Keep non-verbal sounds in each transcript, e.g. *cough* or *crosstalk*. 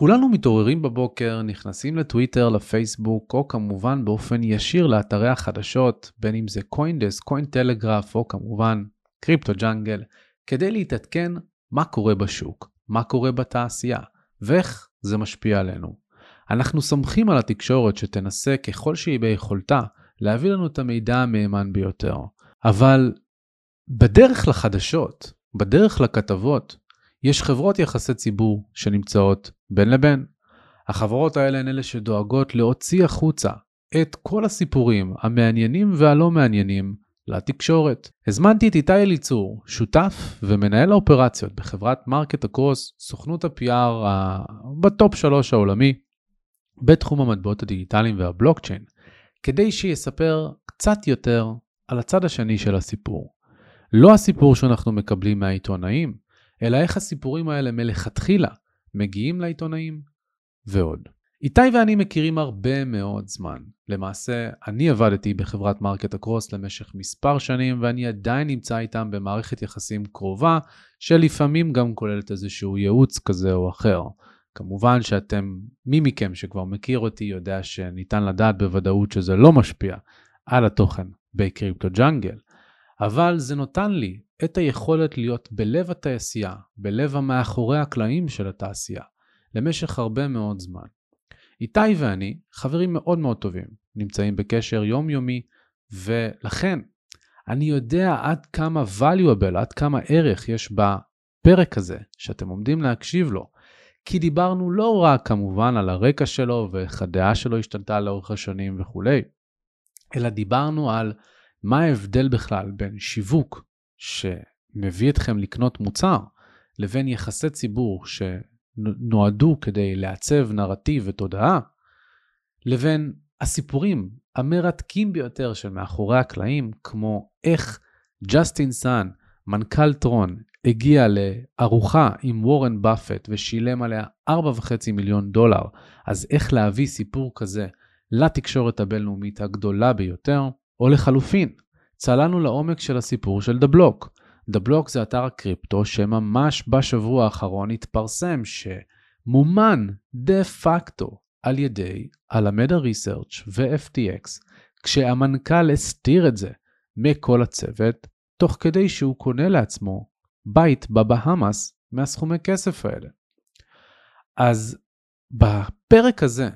כולנו מתעוררים בבוקר, נכנסים לטוויטר, לפייסבוק, או כמובן באופן ישיר לאתרי החדשות, בין אם זה קוינדס, קוין טלגרף, או כמובן קריפטו ג'אנגל, כדי להתעדכן מה קורה בשוק, מה קורה בתעשייה, ואיך זה משפיע עלינו. אנחנו סומכים על התקשורת שתנסה ככל שהיא ביכולתה להביא לנו את המידע המהימן ביותר. אבל בדרך לחדשות, בדרך לכתבות, יש חברות יחסי ציבור שנמצאות בין לבין. החברות האלה הן אלה שדואגות להוציא החוצה את כל הסיפורים המעניינים והלא מעניינים לתקשורת. הזמנתי את איתי אליצור, שותף ומנהל האופרציות בחברת מרקט אקרוס, סוכנות ה-PR ב top 3 העולמי, בתחום המטבעות הדיגיטליים והבלוקצ'יין, כדי שיספר קצת יותר על הצד השני של הסיפור. לא הסיפור שאנחנו מקבלים מהעיתונאים, אלא איך הסיפורים האלה מלכתחילה מגיעים לעיתונאים ועוד. איתי ואני מכירים הרבה מאוד זמן. למעשה, אני עבדתי בחברת מרקט אקרוס למשך מספר שנים, ואני עדיין נמצא איתם במערכת יחסים קרובה, שלפעמים גם כוללת איזשהו ייעוץ כזה או אחר. כמובן שאתם, מי מכם שכבר מכיר אותי יודע שניתן לדעת בוודאות שזה לא משפיע על התוכן בקריפטו ג'אנגל, אבל זה נותן לי את היכולת להיות בלב התעשייה, בלב המאחורי הקלעים של התעשייה, למשך הרבה מאוד זמן. איתי ואני חברים מאוד מאוד טובים, נמצאים בקשר יומיומי, ולכן אני יודע עד כמה valuable, עד כמה ערך יש בפרק הזה שאתם עומדים להקשיב לו. כי דיברנו לא רק כמובן על הרקע שלו ואיך הדעה שלו השתנתה לאורך השנים וכולי, אלא דיברנו על מה ההבדל בכלל בין שיווק שמביא אתכם לקנות מוצר, לבין יחסי ציבור שנועדו כדי לעצב נרטיב ותודעה, לבין הסיפורים המרתקים ביותר של מאחורי הקלעים, כמו איך ג'סטין סאן, מנכ"ל טרון, הגיע לארוחה עם וורן באפט ושילם עליה 4.5 מיליון דולר, אז איך להביא סיפור כזה לתקשורת הבינלאומית הגדולה ביותר, או לחלופין, צללנו לעומק של הסיפור של The Block. The Block זה אתר הקריפטו שממש בשבוע האחרון התפרסם שמומן דה פקטו על ידי Alameda Research ו-FTX, כשהמנכ"ל הסתיר את זה מכל הצוות, תוך כדי שהוא קונה לעצמו בית בבהאמאס מהסכומי כסף האלה. אז בפרק הזה,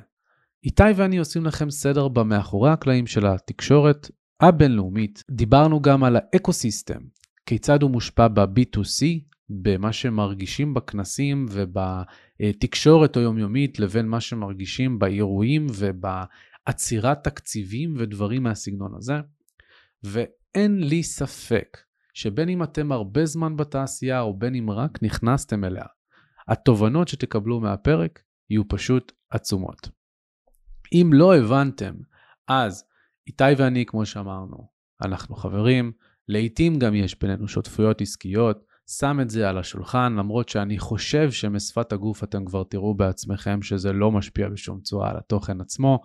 איתי ואני עושים לכם סדר במאחורי הקלעים של התקשורת הבינלאומית. דיברנו גם על האקוסיסטם, כיצד הוא מושפע ב-B2C, במה שמרגישים בכנסים ובתקשורת היומיומית, לבין מה שמרגישים באירועים ובעצירת תקציבים ודברים מהסגנון הזה. ואין לי ספק שבין אם אתם הרבה זמן בתעשייה או בין אם רק נכנסתם אליה, התובנות שתקבלו מהפרק יהיו פשוט עצומות. אם לא הבנתם, אז איתי ואני, כמו שאמרנו, אנחנו חברים, לעתים גם יש בינינו שותפויות עסקיות, שם את זה על השולחן, למרות שאני חושב שמשפת הגוף אתם כבר תראו בעצמכם שזה לא משפיע בשום צורה על התוכן עצמו.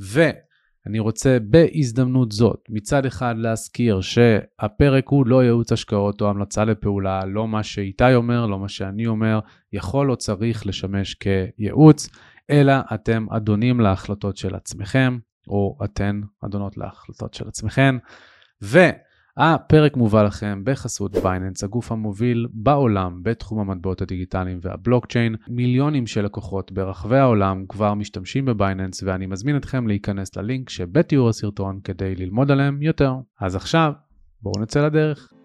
ואני רוצה בהזדמנות זאת, מצד אחד להזכיר שהפרק הוא לא ייעוץ השקעות או המלצה לפעולה, לא מה שאיתי אומר, לא מה שאני אומר, יכול או צריך לשמש כייעוץ, אלא אתם אדונים להחלטות של עצמכם. או אתן אדונות להחלטות של עצמכן. והפרק מובא לכם בחסות בייננס, הגוף המוביל בעולם בתחום המטבעות הדיגיטליים והבלוקצ'יין. מיליונים של לקוחות ברחבי העולם כבר משתמשים בבייננס, ואני מזמין אתכם להיכנס ללינק שבתיאור הסרטון כדי ללמוד עליהם יותר. אז עכשיו, בואו נצא לדרך.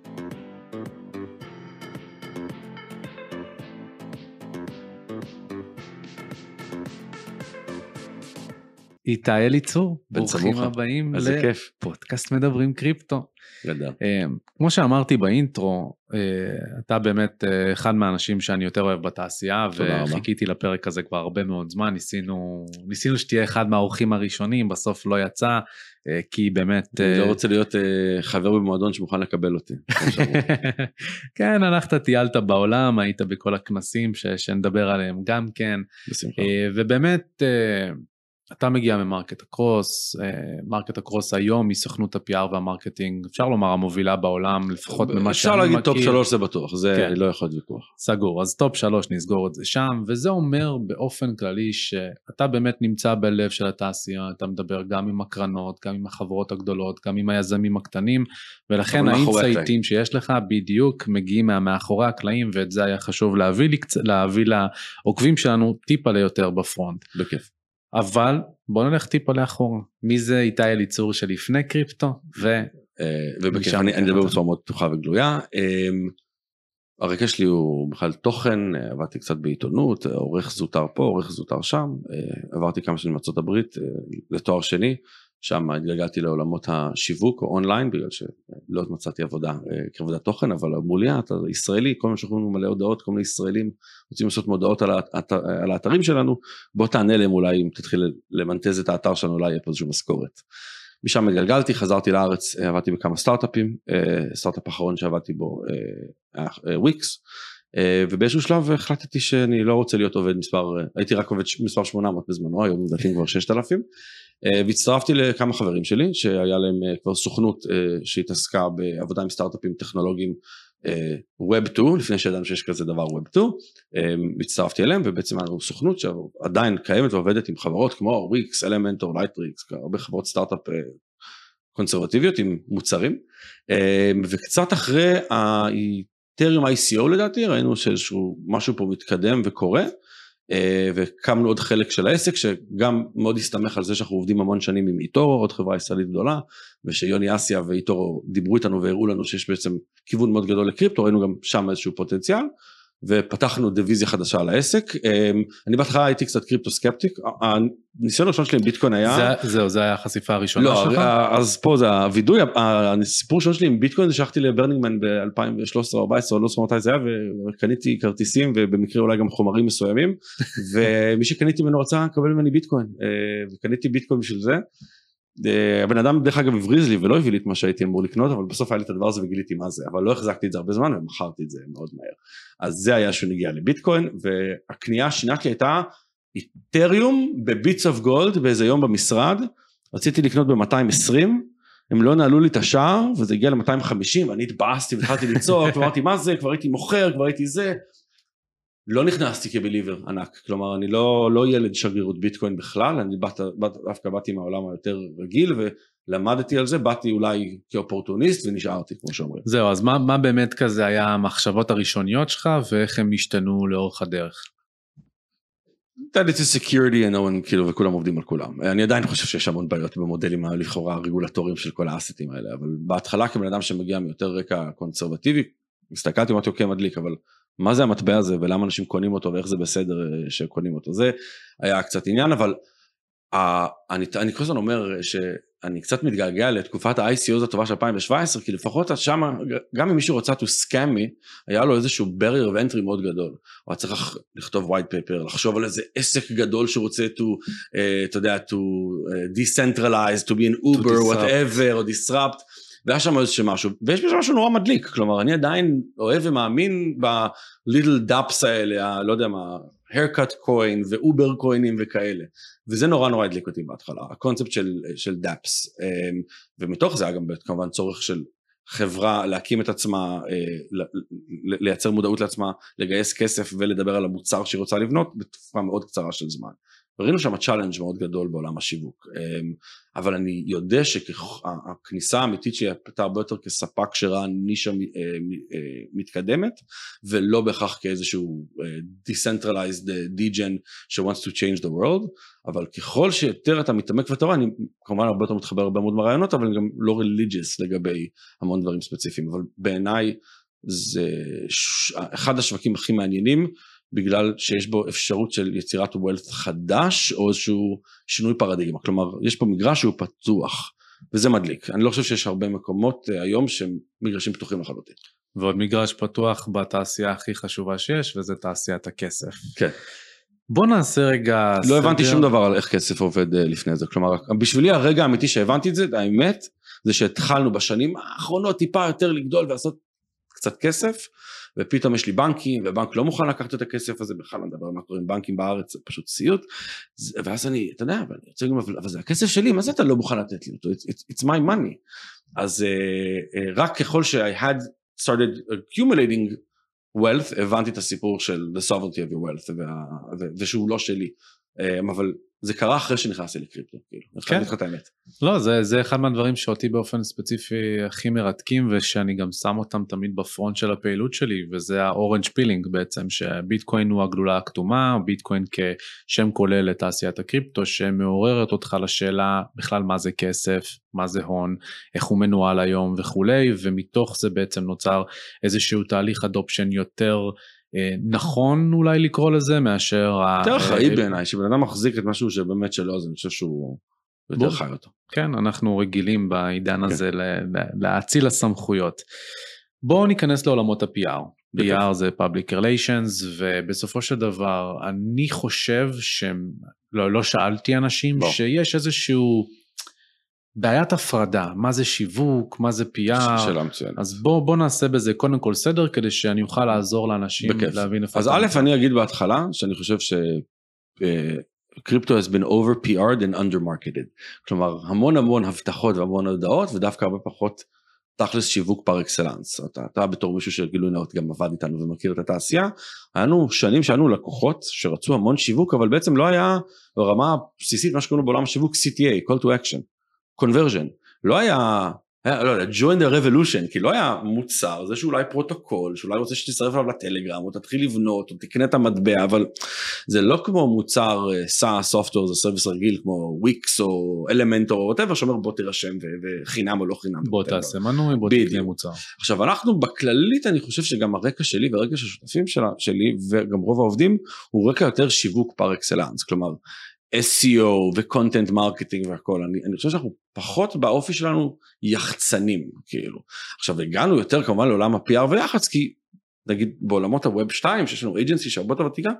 איתי אליצור, ברוכים הבאים לפודקאסט מדברים קריפטו. אה, כמו שאמרתי באינטרו, אה, אתה באמת אה, אחד מהאנשים שאני יותר אוהב בתעשייה, וחיכיתי לפרק הזה כבר הרבה מאוד זמן, ניסינו, ניסינו שתהיה אחד מהאורחים הראשונים, בסוף לא יצא, כי באמת... אני לא רוצה להיות חבר במועדון שמוכן לקבל אותי. *laughs* כן, הלכת, טיילת בעולם, היית בכל הכנסים שנדבר עליהם גם כן, ובאמת... אתה מגיע מ MarketAcross, MarketAcross היום היא סוכנות ה-PR וה marketing, אפשר לומר המובילה בעולם, לפחות ממה שאני מכיר. אפשר להגיד top שלוש זה בטוח, זה כן. לא יכול להיות ויכוח. סגור, אז top שלוש נסגור את זה שם, וזה אומר באופן כללי שאתה באמת נמצא בלב של התעשייה, אתה מדבר גם עם הקרנות, גם עם החברות הגדולות, גם עם היזמים הקטנים, ולכן האינסייטים שיש לך בדיוק מגיעים מהמאחורי הקלעים, ואת זה היה חשוב להביא, להביא לעוקבים שלנו טיפה ליותר בפרונט. בכיף. אבל בוא נלך טיפה לאחורה. מי זה איתי אליצור שלפני קריפטו? ו... אה, ובכיף, אני אדבר בצורה מאוד פתוחה וגלויה. אמ, הרקע שלי הוא בכלל תוכן, עבדתי קצת בעיתונות, עורך זוטר פה, עורך זוטר שם, אה, עברתי כמה שנים מארצות הברית אה, לתואר שני, שם התגלגלתי לעולמות השיווק או אונליין בגלל שלא מצאתי עבודה אה, כעבודת תוכן אבל אמרו לי אתה ישראלי כל מה שאנחנו למלא הודעות כל מיני ישראלים רוצים לעשות מודעות על, האתר, על האתרים שלנו בוא תענה להם אולי אם תתחיל למנטז את האתר שלנו אולי יהיה פה איזושהי משכורת. משם התגלגלתי חזרתי לארץ אה, עבדתי בכמה סטארט-אפים אה, סטארט-אפ האחרון שעבדתי בו היה וויקס ובאיזשהו שלב החלטתי שאני לא רוצה להיות עובד מספר הייתי רק עובד מספר 800 בזמנו היום לדעתי כבר 6,000 אה, והצטרפתי לכמה חברים שלי שהיה להם אה, כבר סוכנות אה, שהתעסקה בעבודה עם סטארט-אפים טכנולוגיים Web 2 לפני שידענו שיש כזה דבר Web 2 הצטרפתי אליהם ובעצם היה לנו סוכנות שעדיין קיימת ועובדת עם חברות כמו Wix, Elementor, Lightricks, הרבה חברות סטארט-אפ קונסרבטיביות עם מוצרים וקצת אחרי ה Ethereum ICO לדעתי ראינו שאיזשהו משהו פה מתקדם וקורה אה, והקמנו עוד חלק של העסק שגם מאוד הסתמך על זה שאנחנו עובדים המון שנים עם eToro עוד חברה ישראלית גדולה ושיוני אסיה ואיטורו דיברו איתנו והראו לנו שיש בעצם כיוון מאוד גדול לקריפטו ראינו גם שם איזשהו פוטנציאל ופתחנו דיוויזיה חדשה על העסק. אמ, אני בהתחלה הייתי קצת קריפטו סקפטיק, הניסיון הראשון שלי עם ביטקוין היה... זהו, זה היה החשיפה הראשונה לא, שלך? לא, אז פה זה הווידוי, הסיפור הראשון שלי עם ביטקוין זה שהלכתי לברנינגמן ב-2013 או 2014, לא זוכר מתי זה היה, וקניתי כרטיסים ובמקרה אולי גם חומרים מסוימים, *laughs* ומי שקניתי ממנו רצה לקבל ממני ביטקוין, אה, וקניתי ביטקוין בשביל זה. אה, הבן אדם דרך אגב הבריז לי ולא הביא לי את מה שהייתי אמור לקנות אבל בסוף היה לי את הדבר הזה וגיליתי מה זה אבל לא החזקתי את זה הרבה זמן ומכרתי את זה מאוד מהר. אז זה היה שהוא נגיע לביטקוין והקנייה השנייה שלי הייתה איתריום בביטס אוף גולד באיזה יום במשרד. רציתי לקנות ב-220 הם לא נעלו לי את השער וזה הגיע ל-250 ואני התבאסתי והתחלתי לצעוק ואמרתי מה זה? כבר הייתי מוכר כבר הייתי זה לא נכנסתי כבליבר ענק, כלומר אני לא, לא ילד שגרירות ביטקוין בכלל, אני באת, באת, דווקא באתי מהעולם היותר רגיל ולמדתי על זה, באתי אולי כאופורטוניסט ונשארתי כמו שאומרים. זהו, אז מה, מה באמת כזה היה המחשבות הראשוניות שלך ואיך הם השתנו לאורך הדרך? and no one, כאילו וכולם עובדים על כולם. אני עדיין חושב שיש המון בעיות במודלים לכאורה הרגולטוריים של כל האסטים האלה, אבל בהתחלה כבן אדם שמגיע מיותר רקע קונסרבטיבי, הסתכלתי אמרתי אוקיי מדליק אבל מה זה המטבע הזה ולמה אנשים קונים אותו ואיך זה בסדר אה, שקונים אותו. זה היה קצת עניין אבל אני, אני כל הזמן אומר שאני קצת מתגעגע לתקופת ה-ICO הטובה של 2017 כי לפחות שם גם אם מישהו רצה to scam me היה לו איזשהו barrier of entry מאוד גדול. הוא היה צריך לכתוב white paper לחשוב על איזה עסק גדול שהוא רוצה to uh, אתה יודע to uh, decentralize to be an uber to whatever או disrupt והיה שם איזה משהו, ויש בזה משהו נורא מדליק, כלומר אני עדיין אוהב ומאמין ב little dapps האלה, לא יודע מה, haircut coin ואובר קוינים וכאלה, וזה נורא נורא הדליק אותי בהתחלה, הקונספט של, של dapps, אמ, ומתוך זה היה גם כמובן צורך של חברה להקים את עצמה, אה, לייצר מודעות לעצמה, לגייס כסף ולדבר על המוצר שהיא רוצה לבנות בתקופה מאוד קצרה של זמן. ראינו שם challenge מאוד גדול בעולם השיווק, אמ, אבל אני יודע שהכניסה האמיתית שלי הייתה הרבה יותר כספק שראה נישה אה, אה, מתקדמת, ולא בהכרח כאיזשהו אה, decentralized degen ש-wants to change the world, אבל ככל שיותר אתה מתעמק ואתה רואה, אני כמובן הרבה יותר מתחבר הרבה מאוד מהרעיונות, אבל אני גם לא religious לגבי המון דברים ספציפיים, אבל בעיניי זה אחד השווקים הכי מעניינים. בגלל שיש בו אפשרות של יצירת ווילת חדש או איזשהו שינוי פרדיגמה, כלומר יש פה מגרש שהוא פתוח וזה מדליק, אני לא חושב שיש הרבה מקומות אה, היום שהם מגרשים פתוחים לחלוטין. ועוד מגרש פתוח בתעשייה הכי חשובה שיש וזה תעשיית הכסף. כן. בוא נעשה רגע... לא סדר... הבנתי שום דבר על איך כסף עובד אה, לפני זה, כלומר בשבילי הרגע האמיתי שהבנתי את זה, האמת, זה שהתחלנו בשנים האחרונות טיפה יותר לגדול ולעשות קצת כסף, ופתאום יש לי בנקים, ובנק לא מוכן לקחת את הכסף הזה, בכלל לא מדבר על מה קורה עם בנקים בארץ, זה פשוט סיוט, ואז אני, אתה יודע, אבל גם, אבל זה הכסף שלי, מה זה אתה לא מוכן לתת לי אותו? It's, it's my money. אז uh, uh, רק ככל ש-I had started accumulating wealth, הבנתי את הסיפור של the sovereignty of your wealth, וה, ושהוא לא שלי. Um, אבל זה קרה אחרי שנכנסתי לקריפטו, כאילו, אני חייב להגיד לך את האמת. לא, זה, זה אחד מהדברים שאותי באופן ספציפי הכי מרתקים ושאני גם שם אותם תמיד ב front של הפעילות שלי וזה ה orange pilling בעצם שביטקוין הוא הגלולה הכתומה, ביטקוין כשם כולל לתעשיית הקריפטו שמעוררת אותך לשאלה בכלל מה זה כסף, מה זה הון, איך הוא מנוהל היום וכולי ומתוך זה בעצם נוצר איזשהו תהליך אדופשן יותר נכון אולי לקרוא לזה מאשר... יותר אחראי אה, בעיניי, שבן אדם מחזיק את משהו שבאמת שלו, אז אני חושב שהוא יותר חי אותו. כן, אנחנו רגילים בעידן כן. הזה להאציל הסמכויות. בואו ניכנס לעולמות ה-PR. PR זה public relations ובסופו של דבר אני חושב שהם, לא, לא שאלתי אנשים, בוא. שיש איזשהו בעיית הפרדה, מה זה שיווק, מה זה PR, שאלה מצוינת. אז בוא, בוא נעשה בזה קודם כל סדר כדי שאני אוכל לעזור לאנשים בכיף. להבין איפה... אז א', אני אגיד בהתחלה שאני חושב שקריפטו has been over PR'd and under marketed. כלומר המון המון הבטחות והמון הודעות ודווקא הרבה פחות תכלס שיווק פר אקסלנס. אתה, אתה בתור מישהו של גילוי נאות גם עבד איתנו ומכיר את התעשייה, היה לנו שנים שהיינו לקוחות שרצו המון שיווק אבל בעצם לא היה ברמה הבסיסית מה שקוראים בעולם השיווק CTA, call to action. Conversion. לא היה, היה לא יודע, join the revolution, כי לא היה מוצר, זה שאולי פרוטוקול, שאולי רוצה שתצטרף אליו לטלגרם, או תתחיל לבנות, או תקנה את המטבע, אבל זה לא כמו מוצר SaaS, Software as a service רגיל, כמו Wix או Elementor או whatever, שאומר בוא תירשם וחינם או לא חינם. בוא תעשה מנוי, בוא תקנה מוצר. עכשיו אנחנו בכללית, אני חושב שגם הרקע שלי והרקע של השותפים שלי, וגם רוב העובדים, הוא רקע יותר שיווק par excellence, כלומר SEO ו-content marketing והכל, אני, אני חושב שאנחנו פחות באופי שלנו יחצנים, כאילו. עכשיו הגענו יותר כמובן לעולם ה-PR ויח"צ, כי נגיד בעולמות ה-Web 2, שיש לנו agency שהרבה יותר ותיקה,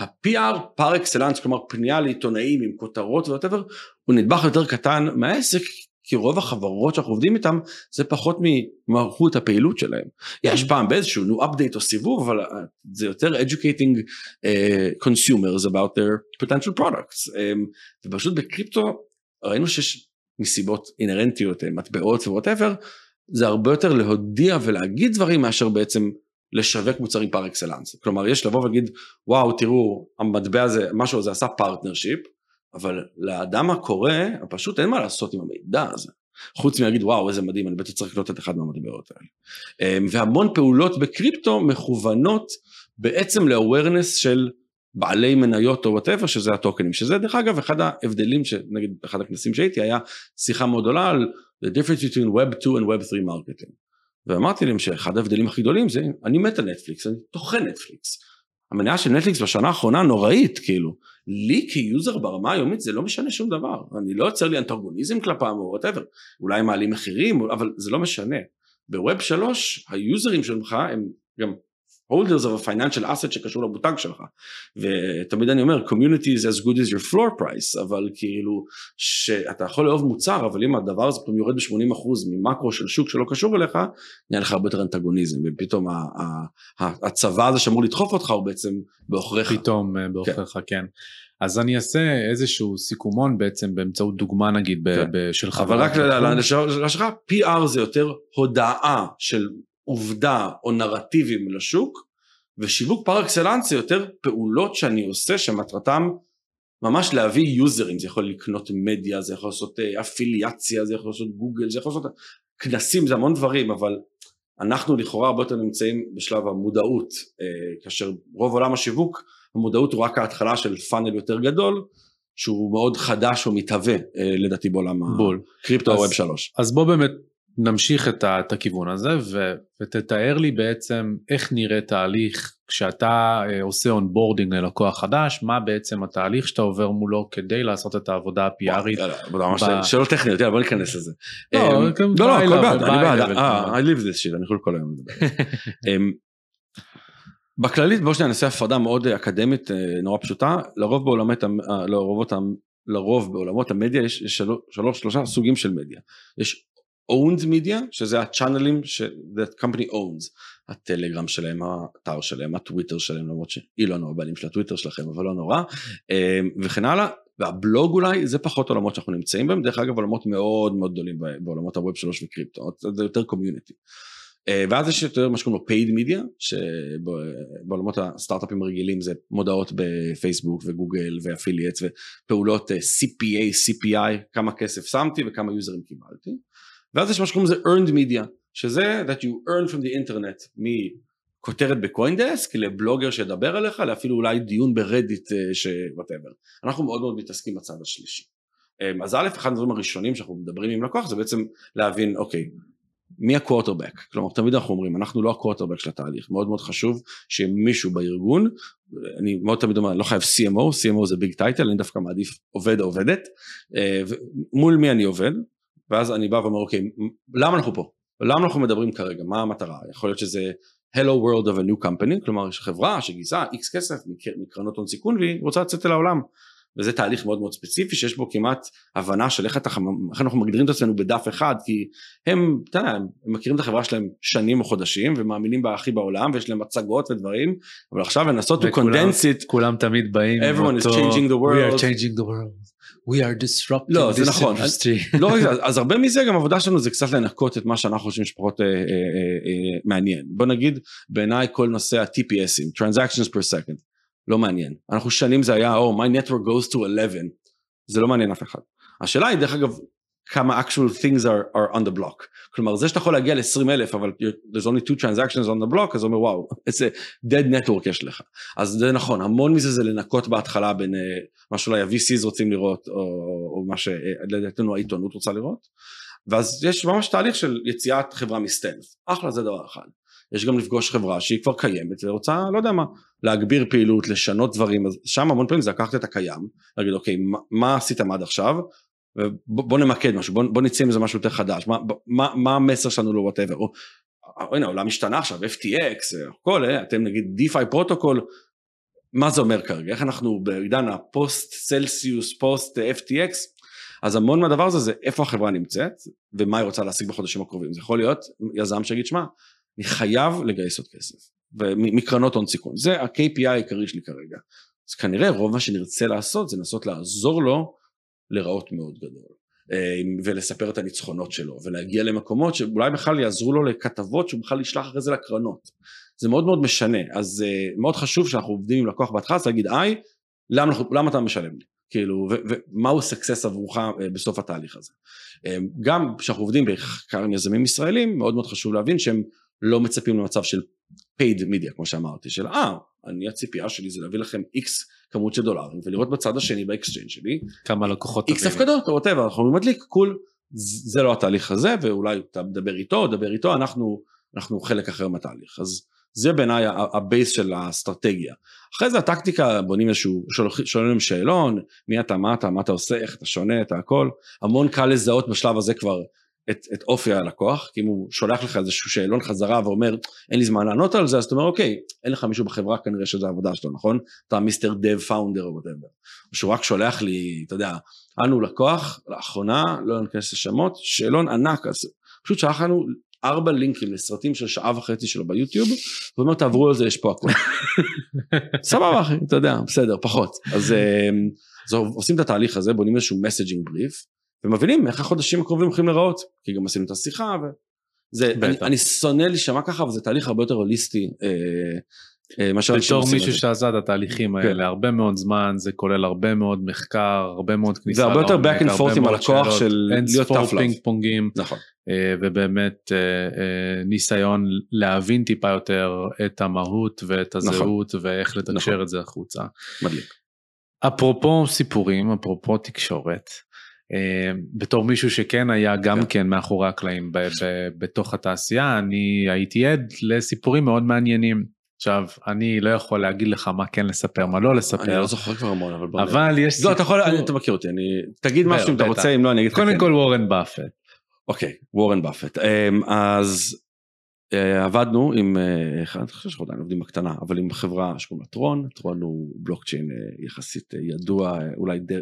ה-PR par excellence, כלומר פנייה לעיתונאים עם כותרות whatever, הוא נדבך יותר קטן מהעסק, כי רוב החברות שאנחנו עובדים איתן זה פחות ממערכות הפעילות שלהם. יש פעם באיזשהו new update או סיבוב אבל אה, זה יותר educating uh, consumers about their potential products. um, ופשוט בקריפטו ראינו שיש מסיבות אינהרנטיות מטבעות ו whatever זה הרבה יותר להודיע ולהגיד דברים מאשר בעצם לשווק מוצרים par excellence. כלומר יש לבוא ולהגיד וואו תראו המטבע הזה משהו הזה עשה partnership אבל לאדם הקורא, פשוט אין מה לעשות עם המידע הזה. חוץ מלהגיד וואו איזה מדהים אני בטח צריך לקנות את אחד מהמטבעות האלה. אמ, והמון פעולות בקריפטו מכוונות בעצם ל-awareness של בעלי מניות או whatever שזה הטוקנים שזה דרך אגב אחד ההבדלים שנגיד אחד הכנסים שהייתי היה שיחה מאוד גדולה על the difference between web 2 and web 3 marketing. ואמרתי להם שאחד ההבדלים הכי גדולים זה אני מת על נטפליקס אני טוחן נטפליקס. המניה של נטפליקס בשנה האחרונה נוראית כאילו לי כ user ברמה היומית זה לא משנה שום דבר, אני לא יוצר לי אנטגוניזם כלפם או whatever, אולי מעלים מחירים, אבל זה לא משנה. ב web שלוש היוזרים שלך הם גם holders of a financial asset שקשור למותג שלך ותמיד אני אומר community is as good as your floor price אבל כאילו שאתה יכול לאהוב מוצר אבל אם הדבר הזה פתאום יורד ב-80% ממקרו של שוק שלא קשור אליך נהיה לך הרבה יותר אנטגוניזם ופתאום הצבא הזה שאמור לדחוף אותך הוא בעצם בעוכריך. פתאום אה, בעוכריך כן. כן. אז אני אעשה איזשהו סיכומון בעצם באמצעות דוגמה נגיד כן. של חברה. אבל רק לשאלה שלך PR זה יותר הודעה של עובדה או נרטיבים לשוק ושיווק פר אקסלנס זה יותר פעולות שאני עושה שמטרתם ממש להביא יוזרים זה יכול לקנות מדיה זה יכול לעשות אה, אפיליאציה זה יכול לעשות גוגל זה יכול לעשות כנסים זה המון דברים אבל אנחנו לכאורה הרבה יותר נמצאים בשלב המודעות אה, כאשר רוב עולם השיווק המודעות הוא רק ההתחלה של funnel יותר גדול שהוא מאוד חדש ומתהווה אה, לדעתי בעולם הקריפטו או web שלוש. אז בוא באמת נמשיך את, ה, את הכיוון הזה ו, ותתאר לי בעצם איך נראה תהליך כשאתה אה, עושה onboarding ללקוח חדש, מה בעצם התהליך שאתה עובר מולו כדי לעשות את העבודה הפיארית. שאלות טכניות, יאללה בוא ניכנס לזה. לא, אמ, לא, לא, הכל בעד, אני בעד, אה, I live this shit, אני יכול כל היום לדבר. אמ, בכללית בוא שניה נעשה הפרדה מאוד אקדמית אה, נורא פשוטה, לרוב בעולמות, לרוב בעולמות המדיה יש שלוש, שלושה סוגים של מדיה. יש owned media, שזה הצ'אנלים ש- that company owns, הטלגרם שלהם, האתר שלהם, הטוויטר שלהם, למרות שאילון הוא הבעלים של הטוויטר שלכם, אבל לא נורא, אה, וכן הלאה, והבלוג אולי זה פחות עולמות שאנחנו נמצאים בהם, דרך אגב עולמות מאוד מאוד גדולים בעולמות ה web 3 וקריפטו, זה יותר community. ואז יש יותר מה שקוראים לו paid media, שבעולמות הסטארט-אפים הרגילים זה מודעות בפייסבוק וגוגל ו affiliates ופעולות אה, CPA, CPI, כמה כסף שמתי וכמה יוזרים קיבלתי. ואז יש מה שקוראים לזה earned media, שזה that you earn from the internet, מכותרת ב CoinDesk לבלוגר שידבר עליך, לאפילו אולי דיון ב Reddit ש whatever. אנחנו מאוד מאוד מתעסקים בצד השלישי. אה, אז א', אחד הדברים הראשונים שאנחנו מדברים עם לקוח זה בעצם להבין, אוקיי, מי הקוורטרבק? כלומר, תמיד אנחנו אומרים, אנחנו לא הקוורטרבק של התהליך, מאוד מאוד חשוב שמישהו בארגון, אני מאוד תמיד אומר, אני לא חייב CMO, CMO זה big title, אני דווקא מעדיף עובד או עובדת, אה, מול מי אני עובד, ואז אני בא ואומר, אוקיי, למה אנחנו פה? למה אנחנו מדברים כרגע? מה המטרה? יכול להיות שזה Hello World of a New Company, כלומר יש חברה שגייסה X כסף מקרנות הון סיכון והיא רוצה לצאת אל העולם. וזה תהליך מאוד מאוד ספציפי שיש בו כמעט הבנה של איך, אתה, איך אנחנו מגדירים את עצמנו בדף אחד כי הם, אתה יודע, הם מכירים את החברה שלהם שנים או חודשים ומאמינים בה הכי בעולם ויש להם מצגות ודברים אבל עכשיו לנסות to condense it כולם תמיד באים everyone is changing the world we are changing the world we are disrupting לא, this זה נכון. industry. *laughs* לא, אז, אז הרבה מזה גם עבודה שלנו זה קצת לנקות את מה שאנחנו חושבים שפחות אה, אה, אה, אה, מעניין בוא נגיד בעיניי כל נושא ה-TPSים transactions per second לא מעניין. אנחנו שנים זה היה, oh, my network goes to 11, זה לא מעניין אף אחד. השאלה היא, דרך אגב, כמה actual things are, are on the block. כלומר, זה שאתה יכול להגיע ל-20 אלף, אבל there's only two transactions on the block, אז הוא אומר, וואו, איזה dead network יש לך. אז זה נכון, המון מזה זה לנקות בהתחלה בין uh, מה שאולי ה-VCs רוצים לראות, או, או מה שלדעתנו העיתונות רוצה לראות. ואז יש ממש תהליך של יציאת חברה מ stealth. אחלה, זה דבר אחד. יש גם לפגוש חברה שהיא כבר קיימת ורוצה, לא יודע מה, להגביר פעילות, לשנות דברים, אז שם המון פעמים זה לקחת את הקיים, להגיד אוקיי, מה, מה עשיתם עד עכשיו, בוא נמקד משהו, בוא, בוא נצא עם זה משהו יותר חדש, מה, מה, מה המסר שלנו או whatever, או הנה העולם השתנה עכשיו, FTX, הכל, אה, אתם נגיד DeFi protocol, מה זה אומר כרגע, איך אנחנו בעידן הפוסט סלסיוס, פוסט FTX, אז המון מהדבר הזה זה איפה החברה נמצאת ומה היא רוצה להשיג בחודשים הקרובים, זה יכול להיות יזם שיגיד שמע אני חייב לגייס עוד כסף, מקרנות הון סיכון, זה ה-KPI העיקרי שלי כרגע. אז כנראה רוב מה שנרצה לעשות זה לנסות לעזור לו לראות מאוד גדול, אה, ולספר את הניצחונות שלו, ולהגיע למקומות שאולי בכלל יעזרו לו לכתבות שהוא בכלל ישלח אחרי זה לקרנות. זה מאוד מאוד משנה, אז אה, מאוד חשוב שאנחנו עובדים עם לקוח בהתחלה, אז להגיד היי, למה, למה אתה משלם לי? כאילו, ומהו סקסס עבורך אה, בסוף התהליך הזה. גם כשאנחנו עובדים בעיקר עם יזמים ישראלים, מאוד מאוד חשוב להבין שהם לא מצפים למצב של paid media כמו שאמרתי של אה אני הציפייה שלי זה להביא לכם x כמות של דולרים ולראות בצד השני ב exchange שלי כמה לקוחות x הפקדות או whatever אנחנו מדליק קול זה לא התהליך הזה ואולי אתה מדבר איתו דבר איתו אנחנו אנחנו חלק אחר מהתהליך אז זה בעיניי ה base של האסטרטגיה. אחרי זה הטקטיקה בונים איזשהו, שואלים שאלון, מי אתה, מה אתה, מה אתה עושה, איך אתה שונה, אתה הכל. המון קל לזהות בשלב הזה כבר את, את אופי הלקוח, כי אם הוא שולח לך איזשהו שאלון חזרה ואומר אין לי זמן לענות על זה, אז אתה אומר אוקיי, אין לך מישהו בחברה כנראה שזה העבודה שלו, נכון? אתה mister dev founder או whatever. או שהוא רק שולח לי, אתה יודע, אנו לקוח, לאחרונה, לא ניכנס לשמות, שאלון ענק, אז פשוט שלח לנו ארבע לינקים לסרטים של שעה וחצי שלו ביוטיוב, ואומר תעברו על זה, יש פה הכול. *laughs* סבבה אחי, אתה יודע, בסדר, פחות. אז, אה, אז עושים את התהליך הזה, בונים איזשהו מסג'ינג בריף, ומבינים איך החודשים הקרובים הולכים להיראות, כי גם עשינו את השיחה, וזה, אני, אני שונא להישמע ככה, אבל זה תהליך הרבה יותר הוליסטי. אה, אה, בתור מישהו שעשה את התהליכים האלה כן. הרבה מאוד זמן זה כולל הרבה מאוד מחקר הרבה מאוד כניסה זה הרבה יותר back and forth עם הלקוח של להיות tough love. פינג פונגים נכון. אה, ובאמת ניסיון להבין טיפה יותר את המהות ואת נכון. הזהות נכון. ואיך לתקשר נכון. את זה החוצה. מדליק. אפרופו סיפורים אפרופו תקשורת אה, בתור מישהו שכן היה גם כן, כן מאחורי הקלעים בתוך התעשייה, אני הייתי עד לסיפורים מאוד מעניינים. עכשיו, אני לא יכול להגיד לך מה כן לספר, מה לא לספר. אני לא זוכר כבר המון, אבל בוא נראה. אבל יש סיפור... לא, אתה יכול, אתה מכיר אותי, אני... תגיד משהו אם אתה רוצה, אם לא, אני אגיד לך. קודם כן. כל וורן באפט. אוקיי, וורן באפט. אמ, אז אה, עבדנו עם, אה, אני חושב שאנחנו עדיין עובדים בקטנה, אבל עם חברה שקוראים לה טרון, טרון הוא בלוקצ'יין אה, יחסית ידוע, אולי ד,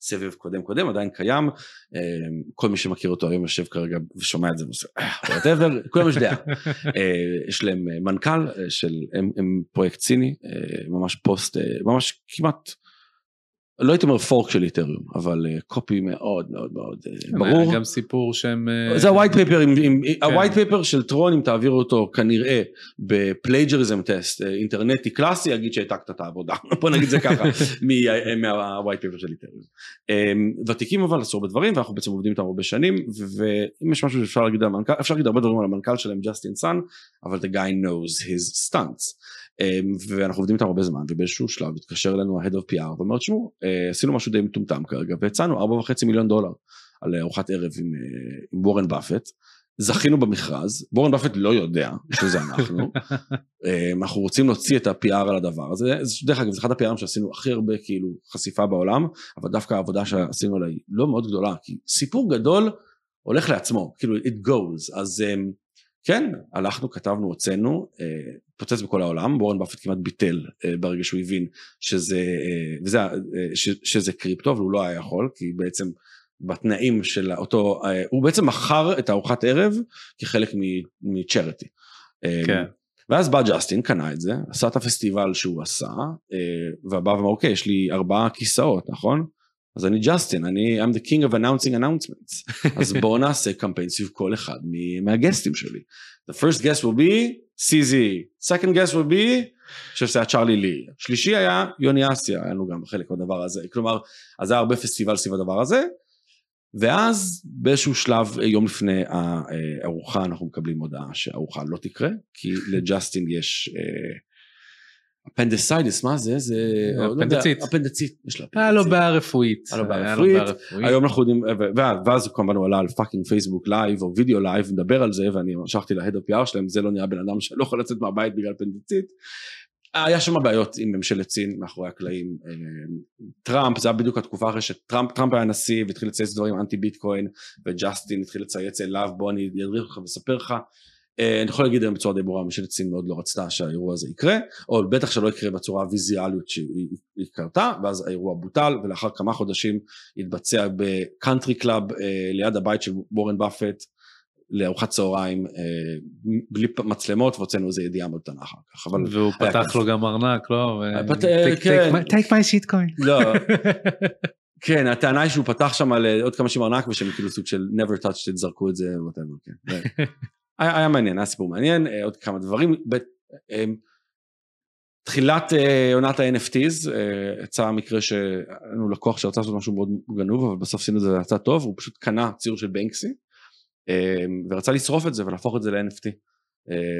סבב קודם קודם, עדיין קיים, כל מי שמכיר אותו היום יושב כרגע ושומע את זה ועושה, whatever, כולם יש דעה. *laughs* יש להם מנכ"ל של, הם, הם פרויקט ציני, ממש פוסט, ממש כמעט לא הייתי אומר fork של Ethereum, אבל copy אה, מאוד מאוד מאוד אה, ברור. גם סיפור שהם... אה, זה ה white paper, ה white paper של Tron, אם תעבירו אותו כנראה ב plagiarism test אינטרנטי קלאסי, יגיד שהעתקת את העבודה, *laughs* בוא נגיד זה ככה, *laughs* מה white paper של Ethereum. ותיקים אבל עשו הרבה דברים, ואנחנו בעצם עובדים איתם הרבה שנים, ואם יש משהו שאפשר להגיד על המנכ"ל, אפשר להגיד הרבה דברים על המנכ"ל שלהם, ג'סטין סאן, אבל the guy knows his stunts. אמ, ואנחנו עובדים איתם הרבה זמן ובאיזשהו שלב התקשר אלינו ה-Head of PR ואומר תשמעו אה, עשינו משהו די מטומטם כרגע והצענו 4.5 מיליון דולר על ארוחת ערב עם, אה, עם וורן באפט. זכינו במכרז, וורן באפט לא יודע שזה אנחנו, *laughs* אמ, אנחנו רוצים להוציא את ה-PR על הדבר הזה, דרך אגב זה אחד ה-PRים שעשינו הכי הרבה כאילו חשיפה בעולם, אבל דווקא העבודה שעשינו עליה היא לא מאוד גדולה, כי סיפור גדול הולך לעצמו, כאילו it goes, אז אמ, כן, הלכנו, כתבנו, הוצאנו, אה, פוצץ בכל העולם, וורן באפט כמעט ביטל אה, ברגע שהוא הבין שזה, אה, וזה, ש, שזה קריפטו, אבל הוא לא היה יכול, כי בעצם בתנאים של אותו, הוא בעצם מכר את הארוחת ערב כחלק מצ'רטי. כן. ואז בא ג'סטין, קנה את זה, עשה את הפסטיבל שהוא עשה, ובא ואמר, אוקיי, יש לי ארבעה כיסאות, נכון? אז אני ג'סטין, אני I'm the king of announcing announcements. *laughs* אז בואו נעשה קמפיין סביב כל אחד מהגסטים שלי. The first guest will be CZ, second guest will be, אני חושב שזה היה צ'ארלי לי. שלישי היה יוני אסיה, היה לנו גם חלק מהדבר הזה. כלומר, אז היה הרבה פסטיבל סביב הדבר הזה. ואז באיזשהו שלב, יום לפני הארוחה, אנחנו מקבלים הודעה שהארוחה לא תקרה, כי לג'סטין יש... אה, appendicitis, מה זה? זה... אפנדצית. לא אפנדצית, יש לה אפנדצית. היה לו בעיה רפואית. היה לו בעיה רפואית. היום אנחנו יודעים, ואז כמובן הוא עלה על fucking Facebook live או video live, מדבר על זה, ואני המשכתי ל head ה-PR שלהם, זה לא נראה בן אדם שלא יכול לצאת מהבית בגלל אפנדצית. היה שם בעיות עם ממשלת סין מאחורי הקלעים. אה, טראמפ, זה היה בדיוק התקופה אחרי שטראמפ היה נשיא והתחיל לצייץ דברים אנטי ביטקוין, וג'סטין התחיל לצייץ אליו, בוא אני אדריך לך ואספר לך. אה, אני יכול להגיד היום בצורה די ברורה, ממשלת סין מאוד לא רצתה שהאירוע הזה יקרה, או בטח שלא יקרה בצורה הוויזואליות שהיא קרתה, ואז האירוע בוטל, ולאחר כמה חודשים התבצע ב country club אה, ליד הבית של וורן באפט, לארוחת צהריים אה, בלי מצלמות והוצאנו איזה ידיעה מאוד קטנה אחר כך. אבל והוא פתח לו גם ארנק, לא? take my shit coin. לא. *laughs* כן, הטענה היא שהוא פתח שם על עוד כמה שנים ארנק ושהם כאילו סוג של never touched it, זרקו את זה, כן. היה, היה מעניין, היה סיפור מעניין, אה, עוד כמה דברים. ב, אה, תחילת אה, עונת ה-NFTs, יצא מקרה שהיה לנו לקוח שרצה לעשות משהו מאוד גנוב, אבל בסוף עשינו את זה יצא טוב, הוא פשוט קנה ציור של בנקסי, ורצה לשרוף את זה ולהפוך את זה ל-NFT.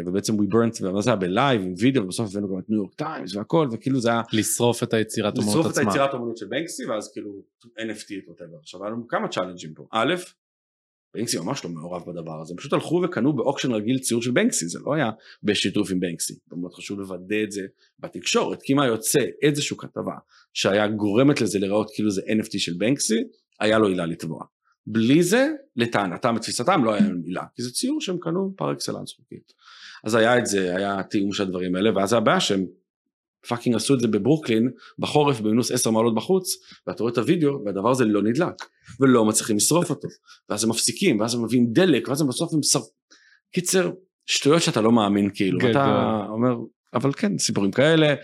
ובעצם we burnt, ומה זה היה ב live עם וידאו, ובסוף הבאנו גם את ניו יורק טיימס והכל, וכאילו זה היה... לשרוף את היצירת אומנות עצמה. לשרוף את היצירת אומנות של בנקסי, ואז כאילו NFT את whatever. עכשיו היה לנו כמה challenge ים פה. א', בנקסי ממש לא מעורב בדבר הזה, הם פשוט הלכו וקנו ב auction רגיל ציור של בנקסי, זה לא היה בשיתוף עם בנקסי, מאוד חשוב לוודא את זה בתקשורת, כי אם היה יוצא איזושהי כתבה שהיה גורמת לזה לראות כאילו זה NFT של בנקסי, היה לו עילה לתבוע. בלי זה, לטענתם ותפיסתם לא היה עילה, כי זה ציור שהם קנו פר אקסלנס חוקית. אז היה את זה, היה תיאום של הדברים האלה, ואז הבעיה שהם fucking עשו את זה בברוקלין בחורף במינוס 10 מעלות בחוץ ואתה רואה את הוידאו והדבר הזה לא נדלק ולא מצליחים לשרוף אותו. ואז הם מפסיקים ואז הם מביאים דלק ואז הם בסוף הם שר... קיצר שטויות שאתה לא מאמין כאילו. כן, אתה כן. אומר אבל כן סיפורים כאלה.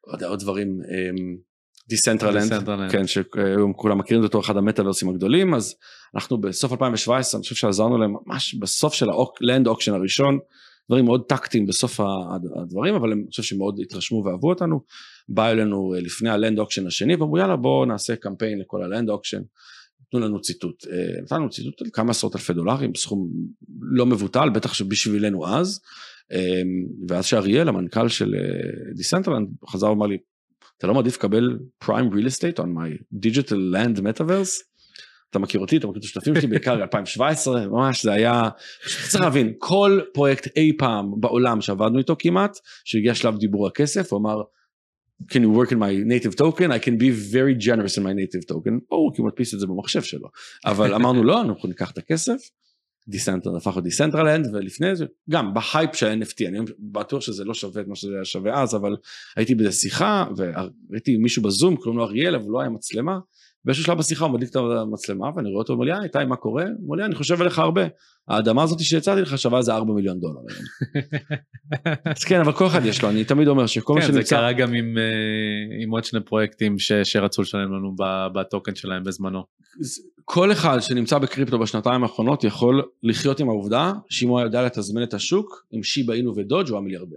עוד, עוד דברים Decentraland um, כן שהיום כולם מכירים אותו אחד המטאוורסים הגדולים. אז אנחנו בסוף 2017 אני חושב שעזרנו להם ממש בסוף של ה land auction הראשון דברים מאוד טקטיים בסוף הדברים, אבל אני חושב שמאוד התרשמו ואהבו אותנו. באו אלינו אה, לפני ה land auction השני ואמרו יאללה בואו נעשה קמפיין לכל ה land auction. נתנו לנו ציטוט, אה, נתנו ציטוט על כמה עשרות אלפי דולרים, סכום לא מבוטל, בטח שבשבילנו אז. אה, ואז שאריאל, המנכ"ל של Decentraland, חזר ואמר לי, אתה לא מעדיף לקבל prime real estate on my digital land metaverse? אתה מכיר אותי, אתה מכיר את השותפים שלי, בעיקר 2017, ממש זה היה, צריך להבין, כל פרויקט אי פעם בעולם שעבדנו איתו כמעט, שהגיע שלב דיבור הכסף, הוא אמר, can you work in my native token, I can be very generous in my native token, ברור כי הוא מדפיס את זה במחשב שלו, אבל אמרנו לא, אנחנו ניקח את הכסף, Decentraland הפך ל Decentraland ולפני זה גם בהייפ של NFT אני בטוח שזה לא שווה את מה שזה היה שווה אז אבל הייתי באיזה שיחה וראיתי מישהו בזום קוראים לו אריאל אבל לא היה מצלמה באיזשהו שלב בשיחה הוא מדליק את המצלמה ואני רואה אותו אומר לי אה איתי מה קורה? הוא אומר לי אני חושב עליך הרבה האדמה הזאת שהצעתי לך שווה איזה 4 מיליון דולר. אז כן אבל כל אחד יש לו אני תמיד אומר שכל מה כן, שנמצא. זה קרה גם עם, אה, עם עוד שני פרויקטים שרצו לשלם לנו בטוקן שלהם בזמנו. כל אחד שנמצא בקריפטו בשנתיים האחרונות יכול לחיות עם העובדה שאם הוא יודע לתזמן את השוק עם שיבא אינו ודודג' הוא המיליארדר.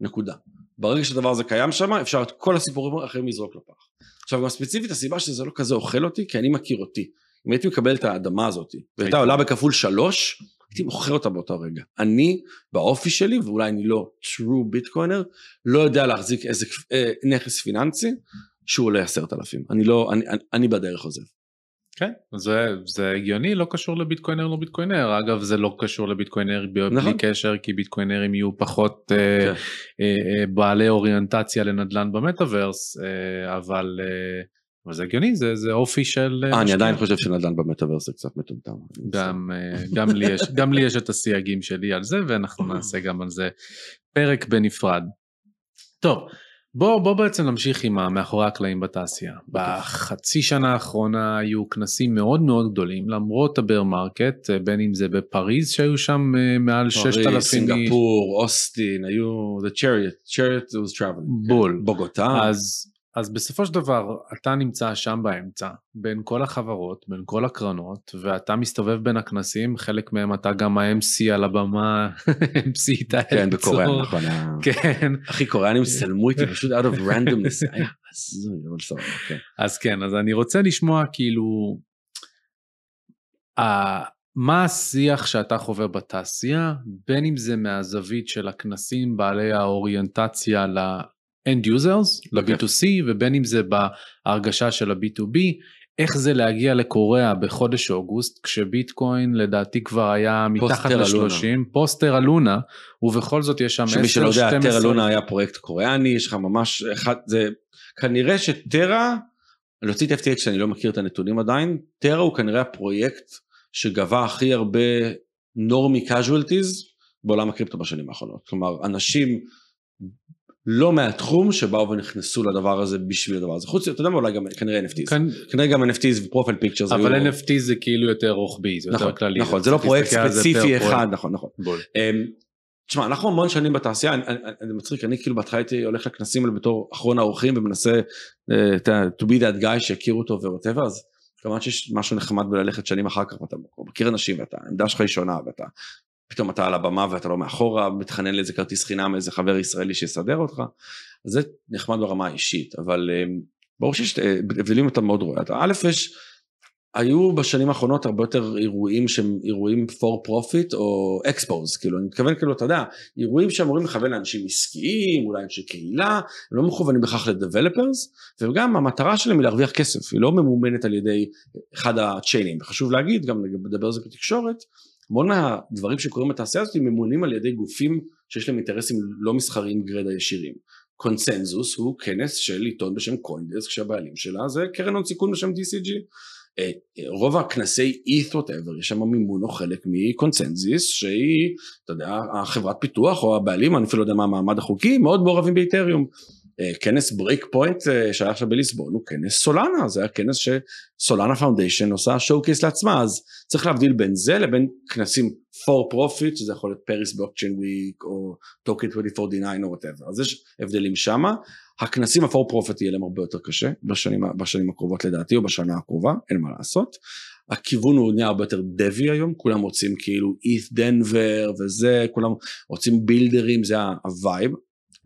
נקודה. ברגע שהדבר הזה קיים שם אפשר את כל הסיפורים האחרים לזרוק לפח. עכשיו גם ספציפית הסיבה שזה לא כזה אוכל אותי כי אני מכיר אותי. אם הייתי מקבל את האדמה הזאת והייתה עולה בכפול שלוש הייתי מוכר אותה באותו רגע. אני באופי שלי ואולי אני לא true ביטקוינר לא יודע להחזיק איזה אה, נכס פיננסי שהוא עולה עשרת אלפים. אני לא, אני, אני, אני בדרך עוזב. כן, זה, זה הגיוני, לא קשור לביטקוינר לא ביטקוינר, אגב זה לא קשור לביטקוינר בלי נכון. קשר, כי ביטקוינרים יהיו פחות אה, כן. אה, אה, בעלי אוריינטציה לנדל"ן במטאוורס, אה, אבל, אה, אבל זה הגיוני, זה, זה אופי של... אה, אני משקיע. עדיין חושב שנדל"ן במטאוורס זה קצת מטומטם. גם, אה, גם, לי יש, גם לי יש את הסייגים שלי על זה, ואנחנו נעשה גם על זה פרק בנפרד. טוב, בוא, בוא בעצם נמשיך עם המאחורי הקלעים בתעשייה. בחצי שנה האחרונה היו כנסים מאוד מאוד גדולים, למרות ה bear market, אה, בין אם זה בפריז שהיו שם אה, מעל 6,000 פריז, איש. סינגפור, אוסטין, היו, the chariot, chariot was traveling. בול. בוגוטה. אז, אז בסופו של דבר אתה נמצא שם באמצע, בין כל החברות, בין כל הקרנות, ואתה מסתובב בין הכנסים, חלק מהם אתה גם ה-MC על הבמה, *laughs* MC איתי כן, בקוריאה, אלצור. נכון. *laughs* כן, אחי, קוריאנים צלמו איתי פשוט out of randomness, *laughs* סבבה, כן. אז כן, אז אני רוצה לשמוע כאילו, מה השיח שאתה חווה בתעשייה, בין אם זה מהזווית של הכנסים בעלי האוריינטציה ל-end users, ל-B2C, ובין אם זה בהרגשה של ה-B2B, איך זה להגיע לקוריאה בחודש אוגוסט, כשביטקוין לדעתי כבר היה מתחת פוסטר אלונה. ל-30, פוסטר אלונה, ובכל זאת יש שם 10-12. שמי שלא יודע, טרה לונה היה פרויקט קוריאני, יש לך ממש אחד, זה כנראה שטרה, להוציא את FTX שאני לא מכיר את הנתונים עדיין, טרה הוא כנראה הפרויקט שגבה הכי הרבה נורמי casualties בעולם הקריפטו בשנים האחרונות. כלומר, אנשים לא מהתחום שבאו ונכנסו לדבר הזה בשביל הדבר הזה. חוץ, אתה יודע מה, אולי גם כנראה NFTs. כאן, כנראה גם NFTs ו profile pictures. אבל NFT זה כאילו יותר רוחבי, זה יותר נכון, כללי. נכון, זה לא פרויקט ספציפי אחד, פרויקט. נכון, נכון. בול. אמ, תשמע, אנחנו המון שנים בתעשייה, אני- אני- אני מצחיק, אני כאילו בהתחלה הייתי הולך לכנסים האלה בתור אחרון האורחים ומנסה אתה יודע, to be that guy שיכירו אותו ו whatever, אז כמובן שיש משהו נחמד בללכת שנים אחר כך ואתה מכיר אנשים ואתה, העמדה שלך היא שונה ואתה, פתאום אתה על הבמה ואתה לא מאחורה, מתחנן לאיזה כרטיס חינם מאיזה חבר ישראלי שיסדר אותך, אז זה נחמד ברמה האישית, אבל אמ, ברור שיש אה, הבדלים אתה מאוד רואה, אתה, א' יש היו בשנים האחרונות הרבה יותר אירועים שהם אירועים for profit או expose, כאילו אני מתכוון כאילו אתה יודע, אירועים שאמורים לכוון לאנשים עסקיים, אולי אנשי קהילה, הם לא מכוונים בכך לדבלפרס, וגם המטרה שלהם היא להרוויח כסף, היא לא ממומנת על ידי אחד ה chairים, וחשוב להגיד, גם לדבר על זה בתקשורת, המון מהדברים שקורים בתעשייה הזאת ממומנים על ידי גופים שיש להם אינטרסים לא מסחריים גרידא ישירים. Consensus הוא כנס של עיתון בשם CoinDesk שהבעלים שלה זה קרן הון סיכון בשם DCG. אה, רוב הכנסי ETH whatever יש שם מימון או חלק מ ConsenSys שהיא אתה יודע החברת פיתוח או הבעלים אני אפילו לא יודע מה המעמד החוקי מאוד מעורבים ב Ethereum. אה, כנס Breakpoint אה, שהיה עכשיו בליסבון הוא כנס Solana זה היה כנס ש Solana Foundation עושה showcase לעצמה אז צריך להבדיל בין זה לבין כנסים for profit שזה יכול להיות Paris Blockchain Week או Token 2049 או whatever. אז יש הבדלים שמה. הכנסים ה-for profit יהיה להם הרבה יותר קשה בשנים, בשנים הקרובות לדעתי או בשנה הקרובה אין מה לעשות. הכיוון הוא נהיה הרבה יותר דבי היום כולם רוצים כאילו ETH Denver וזה כולם רוצים builderים זה ה vibe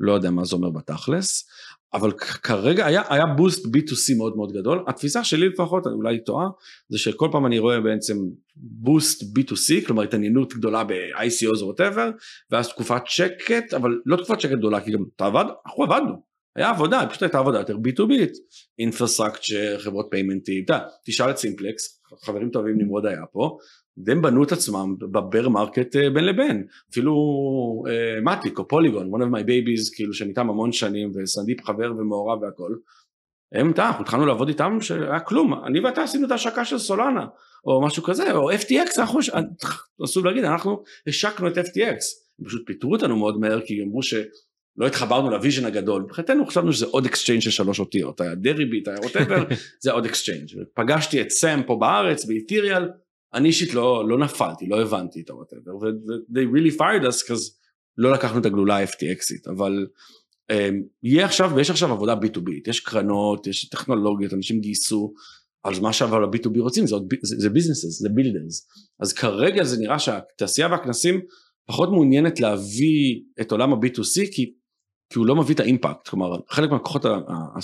לא יודע מה זה אומר בתכלס אבל כרגע היה, היה boost B2C מאוד מאוד גדול. התפיסה שלי לפחות אני אולי טועה זה שכל פעם אני רואה בעצם boost B2C כלומר התעניינות גדולה ב-ICOs או whatever ואז תקופת שקט אבל לא תקופת שקט גדולה כי גם אתה עבד אנחנו עבדנו. היה עבודה פשוט הייתה עבודה יותר B2B infrastructure חברות paymentים תשאל את Simplex חברים טובים נמרוד היה פה הם בנו את עצמם ב bear market אה, בין לבין. אפילו אה, Matic או Polygon one of my babies כאילו שאני איתם המון שנים וסנדיפ חבר ומעורב והכל. הם, אתה, אנחנו התחלנו לעבוד איתם שהיה כלום, אני ואתה עשינו את ההשקה של Solana, או משהו כזה, או FTX, אנחנו, אסור להגיד, אנחנו השקנו את FTX, הם פשוט פיטרו אותנו מאוד מהר, כי אמרו שלא התחברנו ל vision הגדול, מבחינתנו חשבנו שזה עוד exchange של שלוש אותיות, היה Deribit, היה whatever, *laughs* זה עוד exchange, פגשתי את סאם פה בארץ, ב ETHereal, אני אישית לא, לא נפלתי, לא הבנתי את ה-whatever, ו-they really fired us, because לא לקחנו את הגלולה ה-FTXית, אבל um, יהיה עכשיו, ויש עכשיו עבודה B2B, יש קרנות, יש טכנולוגיות, אנשים גייסו, אז מה שאבל ה-B2B רוצים זה, זה, זה businesses, זה builders, אז כרגע זה נראה שהתעשייה והכנסים פחות מעוניינת להביא את עולם ה-B2C, כי, כי הוא לא מביא את האימפקט, כלומר חלק מהכוחות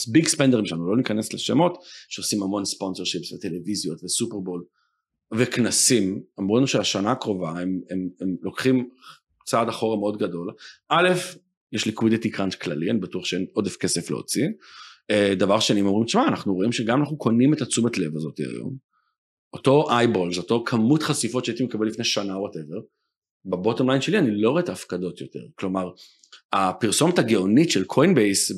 הביג ספנדרים שלנו, לא ניכנס לשמות, שעושים המון ספונסר שיפס וטלוויזיות וסופרבול וכנסים, אמרו לנו שהשנה הקרובה הם, הם, הם לוקחים צעד אחורה מאוד גדול, א', יש liquidity crunch כללי, אני בטוח שאין עודף כסף להוציא, אה, דבר שני, הם אומרים, תשמע, אנחנו רואים שגם אנחנו קונים את התשומת לב הזאת היום, אותו eyeballs, אותו כמות חשיפות שהייתי מקבל לפני שנה whatever, ב bottom line שלי אני לא רואה את ההפקדות יותר, כלומר הפרסומת הגאונית של Coinbase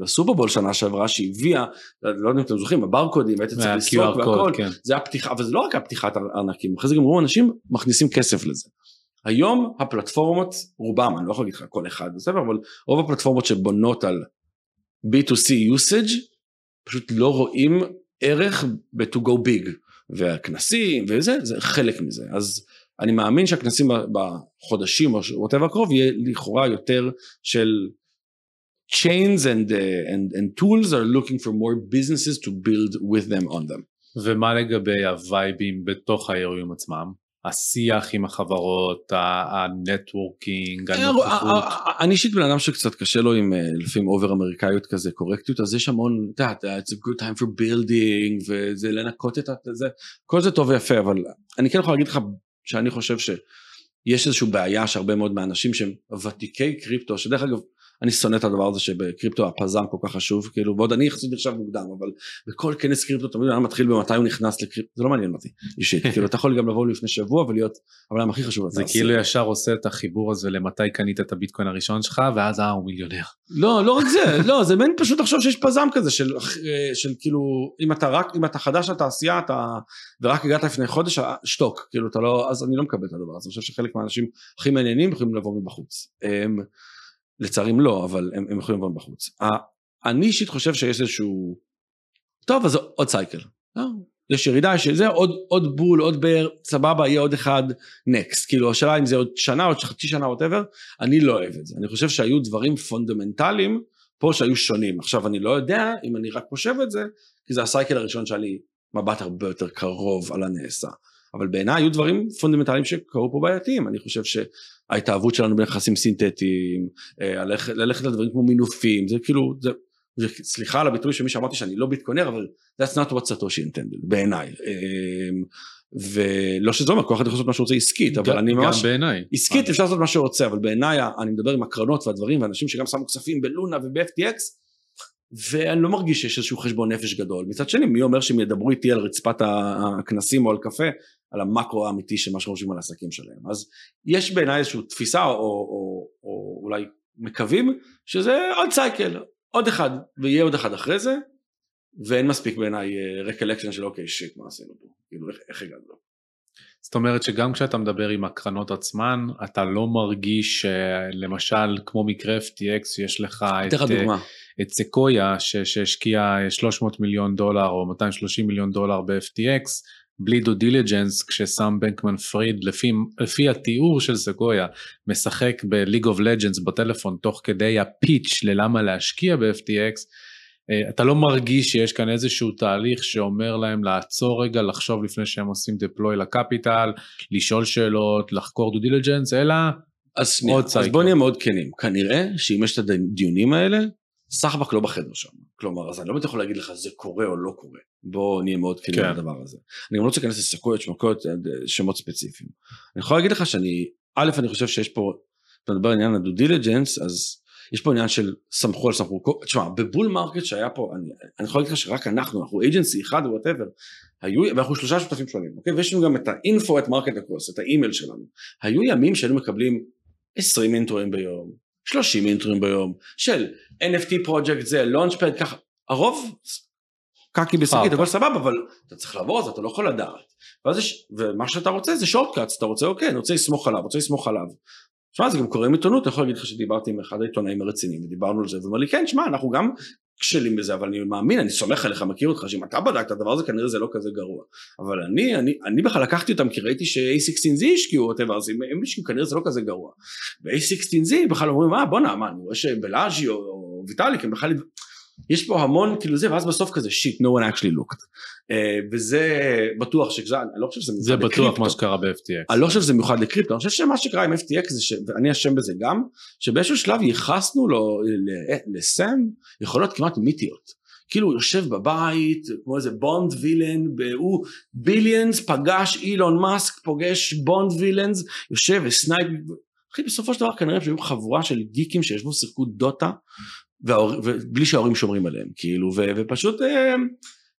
בסופרבול שנה שעברה שהביאה, לא יודע אם אתם זוכרים, הברקודים, והיית צריך לסרוק והכל, כן. זה הפתיחה, אבל זה לא רק הפתיחת ארנקים, אחרי זה גם אמרו אנשים מכניסים כסף לזה. היום הפלטפורמות, רובם, אני לא יכול להגיד לך כל אחד בסדר, אבל רוב הפלטפורמות שבונות על B2C usage, פשוט לא רואים ערך ב-to go big, והכנסים וזה, זה חלק מזה. אז אני מאמין שהכנסים בחודשים או whatever הקרוב יהיה לכאורה יותר של chains and, uh, and, and tools are looking for more businesses to build with them on them. ומה לגבי הווייבים בתוך האירועים עצמם? השיח עם החברות, ה networking, אה, הנוכחות. אני אישית בן אדם שקצת קשה לו עם אה, לפעמים over אמריקאיות כזה, קורקטיות, אז יש המון, אתה יודע, it's a good time for building, וזה לנקות את זה, כל זה טוב ויפה, אבל אני כן יכול להגיד לך שאני חושב שיש איזושהי בעיה שהרבה מאוד מהאנשים שהם ותיקי קריפטו, שדרך אגב, אני שונא את הדבר הזה שבקריפטו הפז"ם כל כך חשוב, כאילו, ועוד אני יחסית עכשיו מוקדם, אבל בכל כנס קריפטו תמיד אני מתחיל במתי הוא נכנס לקריפטו, זה לא מעניין אותי אישית, *laughs* כאילו אתה יכול גם לבוא לפני שבוע ולהיות העולם הכי חשוב. זה כאילו ישר עושה את החיבור הזה למתי קנית את הביטקוין הראשון שלך, ואז אה הוא מיליונר. לא, לא רק זה, לא, זה מעין פשוט לחשוב שיש פזם כזה של, של כאילו, אם אתה רק, אם אתה חדש לתעשייה, אתה, ורק הגעת לפני חודש, שתוק, כאילו אתה לא, אז אני לא מקבל את הדבר הזה, אני חושב שחלק מהאנשים הכי מעניינים יכולים לבוא מבחוץ. לצערי לא, אבל הם, הם יכולים לבוא מבחוץ. אני אישית חושב שיש איזשהו, טוב אז עוד cycle, לא, יש ירידה של זה, עוד, עוד bull, עוד bear, סבבה, יהיה עוד אחד next, כאילו השאלה אם זה עוד שנה, עוד חצי שנה, whatever, אני לא אוהב את זה, אני חושב שהיו דברים פונדמנטליים פה שהיו שונים, עכשיו אני לא יודע אם אני רק חושב את זה, כי זה ה cycle הראשון שהיה לי מבט הרבה יותר קרוב על הנעשה, אבל בעיניי היו דברים פונדמנטליים שקרו פה בעייתיים, אני חושב ש... ההתאהבות שלנו בנכסים סינתטיים, אה, ללכת לדברים כמו מינופים, זה כאילו, זה, זה, סליחה על הביטוי של מי שאמרתי שאני לא ביטקונר, אבל that's not what Satoshi intended, בעיניי. אמ, ולא שזה אומר, כל אחד יכול לעשות מה שהוא רוצה עסקית, אבל אני ממש... גם בעיניי. עסקית אפשר לעשות מה שהוא רוצה, אבל בעיניי אני מדבר עם הקרנות והדברים, ואנשים שגם שמו כספים בלונה וב-FTX, ואני לא מרגיש שיש איזשהו חשבון נפש גדול. מצד שני, מי אומר שהם ידברו איתי על רצפת הכנסים או על קפה, על המקרו האמיתי של מה שחושבים על העסקים שלהם. אז יש בעיניי איזושהי תפיסה או, או, או, או אולי מקווים שזה עוד סייקל, עוד אחד, ויהיה עוד אחד אחרי זה, ואין מספיק בעיניי רקלקשן אה, של אוקיי שיט מה עשינו פה, כאילו איך, איך הגענו. זאת אומרת שגם כשאתה מדבר עם הקרנות עצמן אתה לא מרגיש אה, למשל כמו מקרה FTX יש לך את, אה, את סקויה שהשקיע 300 מיליון דולר או 230 מיליון דולר ב-FTX בלי due diligence כשסאם בנקמן פריד לפי, לפי התיאור של סגויה משחק ב League of Legends בטלפון תוך כדי ה pitch ללמה להשקיע ב-FTX אה, אתה לא מרגיש שיש כאן איזשהו תהליך שאומר להם לעצור רגע לחשוב לפני שהם עושים deploy ל capital לשאול שאלות לחקור due diligence אלא אז, עוד אז בוא נהיה מאוד כנים. כנראה שאם יש את הדיונים האלה סחבק לא בחדר שם, כלומר אז אני לא באמת יכול להגיד לך זה קורה או לא קורה, בוא נהיה מאוד כנים כן. בדבר הזה. אני גם לא רוצה להיכנס ל Sequoiaות, שמקויות, אה, שמות ספציפיים. אני יכול להגיד לך שאני, א' אני חושב שיש פה, אתה מדבר על עניין ה due diligence, אז יש פה עניין של סמכו על סמכו, תשמע ב bull market שהיה פה, אני, אני יכול להגיד לך שרק אנחנו, אנחנו agency אחד whatever, היו, ואנחנו שלושה שותפים שונים, אוקיי? ויש לנו גם את ה info, את MarketAcross, את האימייל שלנו, היו ימים שהיינו מקבלים 20 introאים ביום, 30 introים ביום של NFT פרויקט זה, launchpad ככה, הרוב קקי בשקית אה, הכל סבבה אבל אתה צריך לעבור על זה אתה לא יכול לדעת. ואז יש, ומה שאתה רוצה זה שורטקאץ אתה רוצה אוקיי אני רוצה לסמוך עליו רוצה לסמוך עליו. שמע זה גם קורה עם עיתונות אני יכול להגיד לך שדיברתי עם אחד העיתונאים הרציניים ודיברנו על זה והוא אומר לי כן שמע אנחנו גם כשלים בזה אבל אני מאמין אני סומך עליך מכיר אותך שאם אתה בדק את הדבר הזה כנראה זה לא כזה גרוע אבל אני אני אני בכלל לקחתי אותם כי ראיתי ש-A16Z השקיעו אותם אז הם השקיעו כנראה זה לא כזה גרוע. ו-A16Z בכלל אומרים מה בואנה מה אני רואה שבלאז'י או ויטאליק הם בכלל יש פה המון כאילו זה ואז בסוף כזה שיט no one actually looked uh, וזה בטוח שזה אני לא חושב שזה זה בטוח מה שקרה ב-FTX. אני לא חושב שזה מיוחד לקריפטו אני חושב שמה שקרה עם FTX זה ואני אשם בזה גם שבאיזשהו שלב ייחסנו לו לסם יכולות כמעט מיתיות. כאילו הוא יושב בבית כמו איזה בונד וילן הוא ביליאנס פגש אילון מאסק פוגש בונד וילאנס יושב וסנייפ אחי בסופו של דבר כנראה שהיו חבורה של גיקים שישבו שיחקו דוטה וההור... ובלי שההורים שומרים עליהם כאילו ו... ופשוט אה,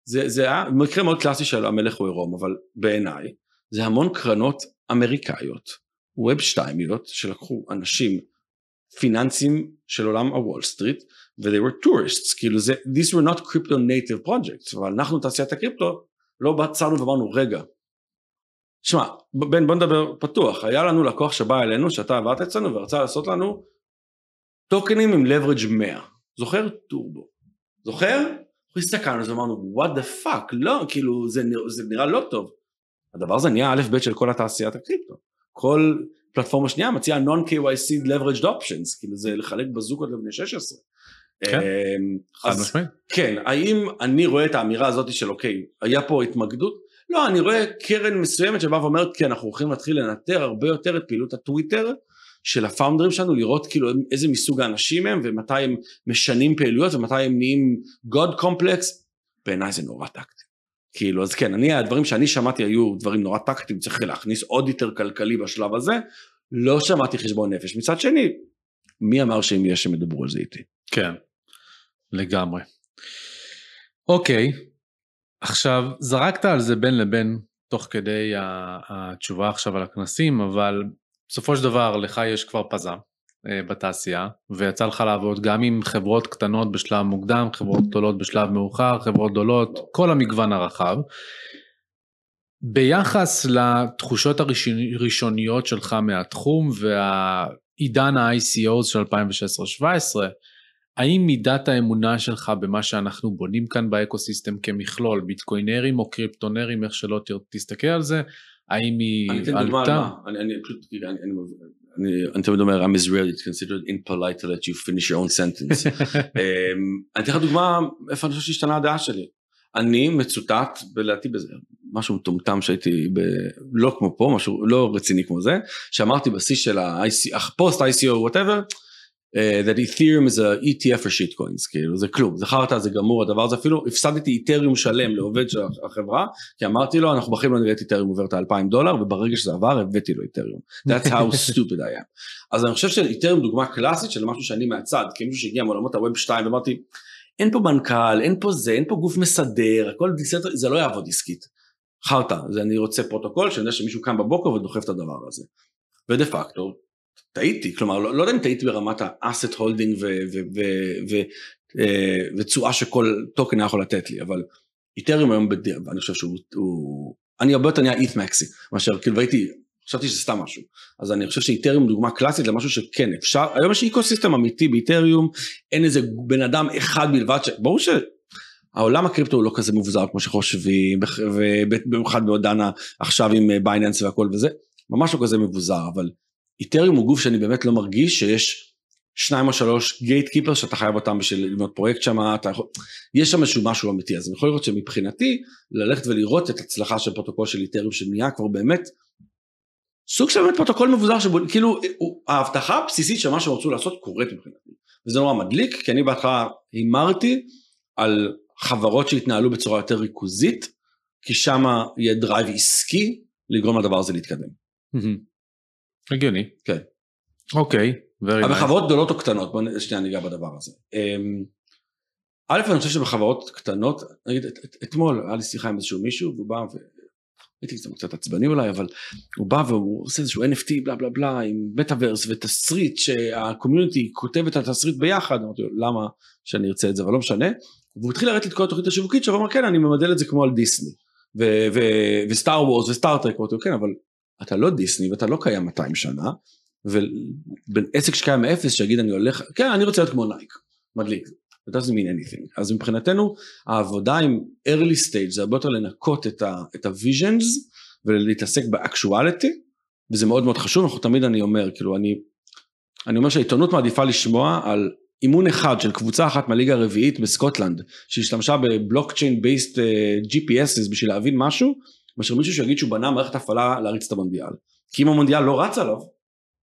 זה, זה היה מקרה מאוד קלאסי של המלך הוא עירום אבל בעיניי זה המון קרנות אמריקאיות ווב שתיימיות שלקחו אנשים פיננסים של עולם הוול סטריט ו- they were tourists כאילו זה these were not crypto native projects אבל אנחנו תעשיית הקריפטו לא בצענו ואמרנו רגע שמע בן בוא נדבר פתוח היה לנו לקוח שבא אלינו שאתה עברת אצלנו ורצה לעשות לנו טוקנים עם leverage 100 זוכר? טורבו. זוכר? אנחנו הסתכלנו אז אמרנו what the fuck? לא כאילו זה, זה נראה לא טוב. הדבר הזה נהיה א' ב' של כל התעשיית הקריפטו. כל פלטפורמה שנייה מציעה non KYC leveraged options כאילו זה לחלק בזוקות לבני 16 כן, אמ, חד משמעית. כן, האם אני רואה את האמירה הזאת של אוקיי, היה פה התמקדות? לא, אני רואה קרן מסוימת שבאה ואומרת כן, אנחנו הולכים להתחיל לנטר הרבה יותר את פעילות הטוויטר של הפאונדרים שלנו, לראות כאילו איזה מסוג האנשים הם ומתי הם משנים פעילויות ומתי הם נהיים God complex, בעיניי זה נורא טקטי. כאילו אז כן, אני הדברים שאני שמעתי היו דברים נורא טקטיים, צריך להכניס עוד יותר כלכלי בשלב הזה, לא שמעתי חשבון נפש. מצד שני, מי אמר שאם יש שהם ידברו על זה איתי? כן, לגמרי. אוקיי, עכשיו זרקת על זה בין לבין תוך כדי התשובה עכשיו על הכנסים, אבל בסופו של דבר לך יש כבר פזם אה, בתעשייה, ויצא לך לעבוד גם עם חברות קטנות בשלב מוקדם, חברות גדולות בשלב מאוחר, חברות גדולות, כל המגוון הרחב. ביחס לתחושות הראשוניות שלך מהתחום והעידן ה-ICOs של 2016-2017, האם מידת האמונה שלך במה שאנחנו בונים כאן באקוסיסטם כמכלול, ביטקוינרים או קריפטונרים, איך שלא תסתכל על זה, האם היא אני אתן דוגמה על עלתה? מה, אני פשוט, אני- תמיד אומר, I'm Israeli, it's considered impolite to let you finish your own sentence. *laughs* אמ, אני אתן לך דוגמה איפה אני חושב שהשתנה הדעה שלי. אני מצוטט בלדעתי בזה משהו מטומטם שהייתי ב... לא כמו פה משהו לא רציני כמו זה שאמרתי בשיא של הפוסט ICO uh, that Ethereum is a ETF for shit coins כאילו זה כלום זה חרטא זה גמור הדבר הזה אפילו הפסדתי איתריום שלם לעובד של החברה כי אמרתי לו אנחנו בחיים לא נראה את איתריום עובר את ה-2000 דולר וברגע שזה עבר הבאתי לו איתריום that's how *laughs* stupid I am. אז אני חושב שאיתריום דוגמה קלאסית של משהו שאני מהצד כמישהו שהגיע מעולמות הווב 2 ואמרתי אין פה מנכ"ל אין פה זה אין פה גוף מסדר הכל דיסטר זה לא יעבוד עסקית. חרטא זה אני רוצה פרוטוקול שאני יודע שמישהו קם בבוקר ודוחף את הדבר הזה. ודה פקטו טעיתי כלומר לא, לא יודע אם טעיתי ברמת ה asset holding ותשואה שכל טוקן היה יכול לתת לי אבל איתריום היום בדיר ואני חושב שהוא הוא, אני הרבה יותר נהיה ETH maxi מאשר כאילו הייתי חשבתי שזה סתם משהו. אז אני חושב שאיתריום דוגמה קלאסית למשהו שכן אפשר היום יש איקוסיסטם אמיתי באיתריום אין איזה בן אדם אחד בלבד שברור שהעולם הקריפטו הוא לא כזה מבוזר כמו שחושבים ובמיוחד בעודנה עכשיו עם בייננס והכל וזה ממש לא כזה מבוזר אבל איתריום הוא גוף שאני באמת לא מרגיש שיש שניים או שלוש gatekeeper שאתה חייב אותם בשביל לבנות פרויקט שם, יכול... יש שם איזשהו משהו אמיתי, אז אני יכול לראות שמבחינתי ללכת ולראות את הצלחה של פרוטוקול של איתריום שנהיה כבר באמת סוג של באמת פרוטוקול מבוזר שבו כאילו ההבטחה הבסיסית של מה שהם רצו לעשות קורית מבחינתי, וזה נורא מדליק כי אני בהתחלה הימרתי על חברות שהתנהלו בצורה יותר ריכוזית, כי שם יהיה drive עסקי לגרום לדבר הזה להתקדם. הגיוני. כן. אוקיי. אבל חברות גדולות או קטנות, בוא שנייה ניגע בדבר הזה. א', אני חושב שבחברות קטנות, נגיד אתמול היה לי שיחה עם איזשהו מישהו והוא בא והייתי קצת עצבני אולי אבל הוא בא והוא עושה איזשהו NFT בלה בלה בלה עם מטאוורס ותסריט שה community כותבת את התסריט ביחד, אמרתי לו למה שאני ארצה את זה אבל לא משנה, והוא התחיל לי את כל התוכנית השיווקית שלו, ואמר כן אני ממדל את זה כמו על דיסני, וסטאר וורס וסטאר טרק, ואמרתי כן אבל אתה לא דיסני ואתה לא קיים 200 שנה, ועסק שקיים מאפס שיגיד אני הולך, כן אני רוצה להיות כמו נייק, מדליק, it doesn't mean anything, אז מבחינתנו העבודה עם early stage זה הרבה יותר לנקות את ה-visions ולהתעסק באקשואליטי, וזה מאוד מאוד חשוב, אנחנו תמיד אני אומר, כאילו אני, אני אומר שהעיתונות מעדיפה לשמוע על אימון אחד של קבוצה אחת מהליגה הרביעית בסקוטלנד, שהשתמשה בבלוקצ'יין בייסט GPS בשביל להבין משהו, מאשר מישהו שיגיד שהוא בנה מערכת הפעלה להריץ את המונדיאל. כי אם המונדיאל לא רץ עליו,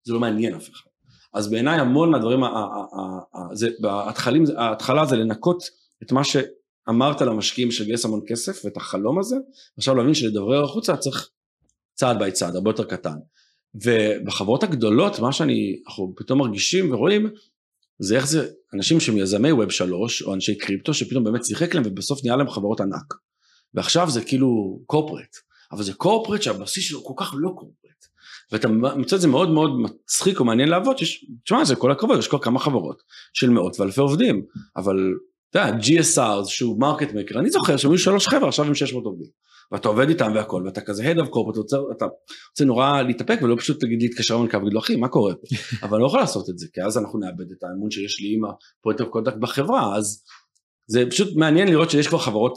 זה לא מעניין אף אחד. אז בעיניי המון מהדברים, ההתחלה זה לנקות את מה שאמרת למשקיעים שגייס המון כסף ואת החלום הזה, עכשיו להבין שלדברר החוצה צריך צעד ביי צעד, הרבה יותר קטן. ובחברות הגדולות, מה שאני, אנחנו פתאום מרגישים ורואים, זה איך זה אנשים שהם יזמי ווב שלוש, או אנשי קריפטו, שפתאום באמת שיחק להם ובסוף נהיה להם חברות ענק. ועכשיו זה כאילו קורפרט, אבל זה קורפרט שהבסיס שלו כל כך לא קורפרט. ואתה מוצא את זה מאוד מאוד מצחיק או מעניין לעבוד, שיש, תשמע זה כל הכבוד, יש כבר כמה חברות של מאות ואלפי עובדים, אבל אתה יודע, GSR שהוא market maker, אני זוכר שהם היו שלוש חבר'ה עכשיו עם 600 עובדים. ואתה עובד איתם והכל, ואתה כזה head of corporate, אתה רוצה נורא להתאפק ולא פשוט להגיד להתקשר למנכ"ל ולהגיד לו אחי מה קורה פה, *laughs* אבל לא יכול לעשות את זה, כי אז אנחנו נאבד את האמון שיש לי עם ה point of contact בחברה, אז זה פשוט מעניין לראות שיש כבר חברות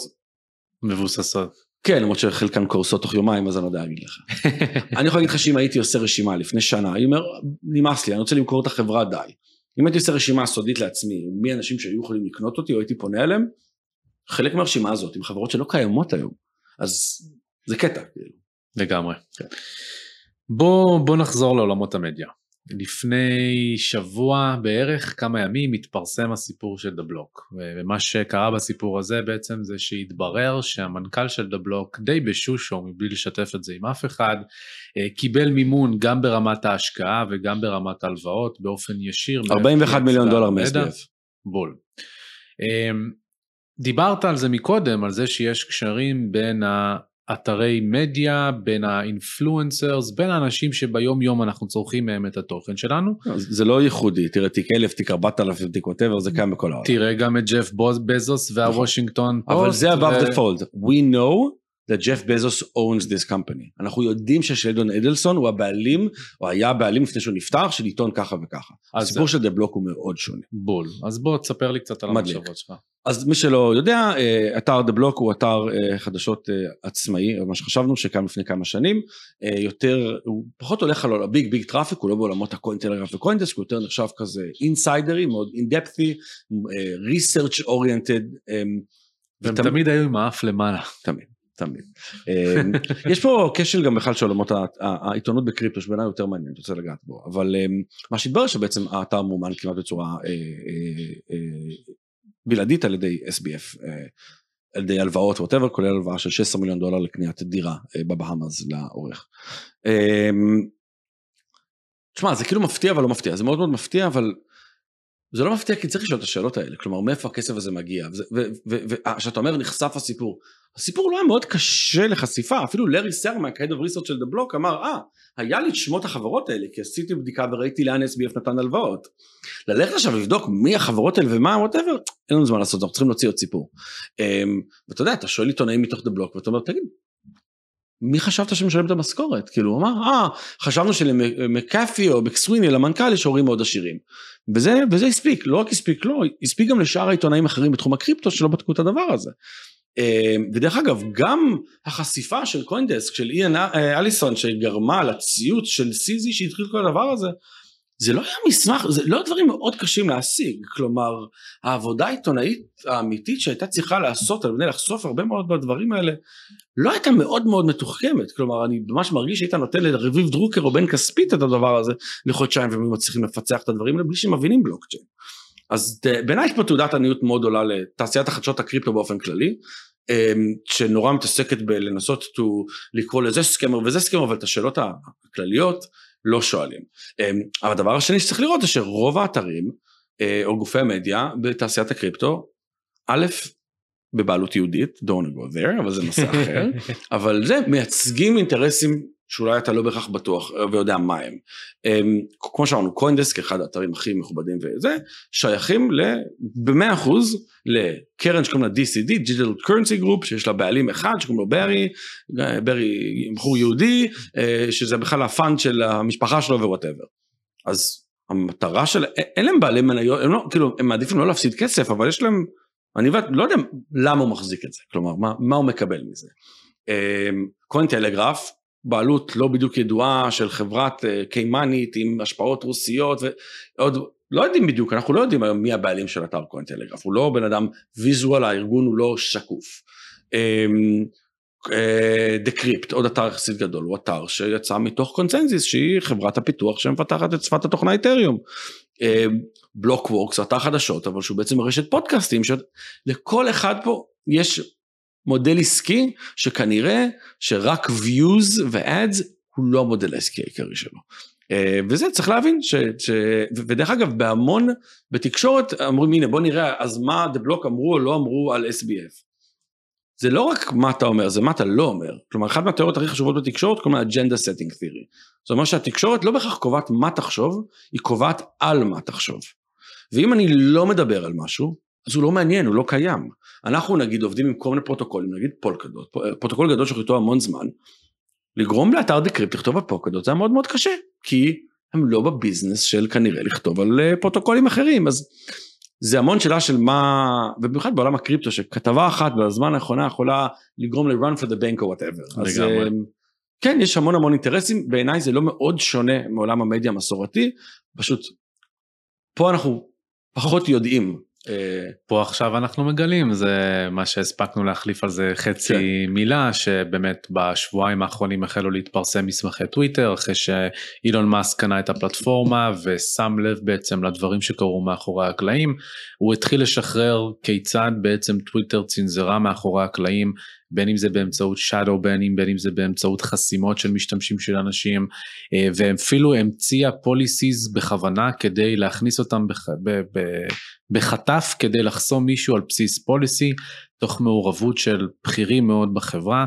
מבוססות. כן, למרות שחלקן קורסות תוך יומיים, אז אני לא יודע להגיד לך. *laughs* אני יכול להגיד לך שאם הייתי עושה רשימה לפני שנה, אני אומר, נמאס לי, אני רוצה למכור את החברה די. אם הייתי עושה רשימה סודית לעצמי, מי האנשים שהיו יכולים לקנות אותי או הייתי פונה אליהם, חלק מהרשימה הזאת עם חברות שלא קיימות היום. אז זה קטע. כאילו. לגמרי. כן. בוא, בוא נחזור לעולמות המדיה. לפני שבוע בערך, כמה ימים, התפרסם הסיפור של דה בלוק. ומה שקרה בסיפור הזה בעצם זה שהתברר שהמנכ"ל של דה בלוק, די בשושו, מבלי לשתף את זה עם אף אחד, אה, קיבל מימון גם ברמת ההשקעה וגם ברמת ההלוואות באופן ישיר. 41 מיליון דולר מ-SBF. בול. אמ, דיברת על זה מקודם, על זה שיש קשרים בין האתרי מדיה, בין ה influencers, בין האנשים שביום יום אנחנו צורכים מהם את התוכן שלנו. זה לא ייחודי, תראה תיק אלף, תיק ארבעת אלפים, תיק whatever, זה קיים בכל העולם. תראה גם את ג'ף בוזוס והוושינגטון פוסט. אבל זה above the fold, we know that Jeff Bezos owns this company. אנחנו יודעים ששלדון אדלסון הוא הבעלים, או היה הבעלים לפני שהוא נפטר, של עיתון ככה וככה. הסיפור של דה בלוק הוא מאוד שונה. בול. אז בוא תספר לי קצת על המחשבות שלך. אז מי שלא יודע, אה, אתר דה בלוק הוא אתר אה, חדשות אה, עצמאי, מה שחשבנו שקם לפני כמה שנים, יותר, הוא פחות הולך על ה big big traffic, הוא לא בעולמות הקוין טלגרף וקוינדסק, הוא יותר נחשב כזה insider י, מאוד in-depth י, ריסרצ' אוריינטד. והם תמיד היו עם האף למעלה. תמיד. תמיד. אמ, *laughs* יש פה כשל גם בכלל של עולמות העיתונות בקריפטו שבעיניי יותר מעניין, אני רוצה לגעת בו, אבל אמ, מה שהתברר שבעצם האתר מומן כמעט בצורה אה, אה, אה, בלעדית על ידי SBF, על ידי הלוואות ווטאבר, כולל הלוואה של 16 מיליון דולר לקניית דירה בבהאמאז לעורך. אמ, תשמע זה כאילו מפתיע אבל לא מפתיע, זה מאוד מאוד מפתיע אבל זה לא מפתיע כי צריך לשאול את השאלות האלה, כלומר מאיפה הכסף הזה מגיע, וכשאתה אומר נחשף הסיפור, הסיפור לא היה מאוד קשה לחשיפה, אפילו לארי סרמק, Head of Research של דה בלוק, אמר אה, היה לי את שמות החברות האלה, כי עשיתי בדיקה וראיתי לאן SBF נתן הלוואות. ללכת עכשיו לבדוק מי החברות האלה ומה, whatever, אין לנו זמן לעשות, אנחנו צריכים להוציא עוד סיפור. אמ, ואתה יודע, אתה שואל עיתונאים מתוך דה בלוק, ואתה אומר, תגיד, מי חשבת שמשלם את המשכורת? כאילו, הוא אמר, אה, חשבנו שלמקאפי או בקסוויני, למנכ"ל יש הורים מאוד עשירים. וזה, וזה הספיק, לא רק הספיק לו, לא, הספיק גם לשאר העיתונאים אחרים בתחום הקריפטו שלא בדקו את הדבר הזה. אמ, ודרך אגב גם החשיפה של קוינדסק של איאן אה, אליסון שגרמה לציוץ של סיזי שהתחיל כל הדבר הזה זה לא היה מסמך זה לא דברים מאוד קשים להשיג כלומר העבודה העיתונאית האמיתית שהייתה צריכה לעשות על מנת לחשוף הרבה מאוד בדברים האלה לא הייתה מאוד מאוד מתוחכמת כלומר אני ממש מרגיש שהיית נותן לרביב דרוקר או בן כספית את הדבר הזה לחודשיים והם מצליחים לפצח את הדברים האלה בלי שהם מבינים בלוקצ'יין. אז בעיניי יש פה תעודת עניות מאוד עולה לתעשיית החדשות הקריפטו באופן כללי אמ, שנורא מתעסקת בלנסות to לקרוא לזה סקמר וזה סקמר אבל את השאלות הכלליות לא שואלים. אמ, אבל הדבר השני שצריך לראות זה שרוב האתרים אה, או גופי המדיה בתעשיית הקריפטו א' בבעלות יהודית don't go there אבל זה נושא אחר *laughs* אבל זה מייצגים אינטרסים שאולי אתה לא בהכרח בטוח ויודע מה הם. אמ, כמו שאמרנו, קוינדסק, אחד האתרים הכי מכובדים וזה, שייכים ב-100% לקרן שקוראים לה DCD, Digital Currency Group, שיש לה בעלים אחד שקוראים לו ברי, ברי בחור יהודי, אה, שזה בכלל ה fund של המשפחה שלו ו whatever. אז המטרה של, אין להם בעלי מניות, הם לא, כאילו, הם מעדיפים לא להפסיד כסף, אבל יש להם, אני לא יודע למה הוא מחזיק את זה, כלומר, מה, מה הוא מקבל מזה. קוין טלגרף, בעלות לא בדיוק ידועה של חברת אה, קיימנית עם השפעות רוסיות ועוד לא יודעים בדיוק, אנחנו לא יודעים היום מי הבעלים של אתר קוין טלגרף, הוא לא בן אדם ויזואל, הארגון הוא לא שקוף. דקריפט, עוד אתר יחסית גדול, הוא אתר שיצא מתוך קונצנזיס שהיא חברת הפיתוח שמפתחת את שפת התוכנה איתריום. בלוקוורקס, אתר חדשות, אבל שהוא בעצם רשת פודקאסטים, שלכל אחד פה יש מודל עסקי שכנראה שרק views ו-ads הוא לא המודל העסקי העיקרי שלו. אה, וזה צריך להבין, ש, ש, ודרך אגב בהמון, בתקשורת אמרו הנה בוא נראה אז מה דה בלוק אמרו או לא אמרו על SBF. זה לא רק מה אתה אומר, זה מה אתה לא אומר. כלומר, אחת מהתיאוריות הכי חשובות בתקשורת קוראים לה agenda setting theory. זאת אומרת שהתקשורת לא בהכרח קובעת מה תחשוב, היא קובעת על מה תחשוב. ואם אני לא מדבר על משהו, אז הוא לא מעניין, הוא לא קיים. אנחנו נגיד עובדים עם כל מיני פרוטוקולים, נגיד פולקדוט, פרוטוקול גדול שאנחנו איתו המון זמן, לגרום לאתר דקריפט לכתוב על פולקדוט זה היה מאוד מאוד קשה, כי הם לא ב business של כנראה לכתוב על אה, פרוטוקולים אחרים, אז זה המון שאלה של מה, ובמיוחד בעולם הקריפטו, שכתבה אחת בזמן האחרונה יכולה לגרום ל-run for the bank or whatever. אז אה, כן, יש המון המון אינטרסים, בעיניי זה לא מאוד שונה מעולם המדיה המסורתי, פשוט פה אנחנו פחות יודעים פה עכשיו אנחנו מגלים זה מה שהספקנו להחליף על זה חצי כן. מילה שבאמת בשבועיים האחרונים החלו להתפרסם מסמכי טוויטר אחרי שאילון מאסק קנה את הפלטפורמה ושם לב בעצם לדברים שקרו מאחורי הקלעים הוא התחיל לשחרר כיצד בעצם טוויטר צנזרה מאחורי הקלעים בין אם זה באמצעות shadow banning, בין אם זה באמצעות חסימות של משתמשים של אנשים, אה, ואפילו המציאה policies בכוונה כדי להכניס אותם בח, בחטף כדי לחסום מישהו על בסיס policy, תוך מעורבות של בכירים מאוד בחברה,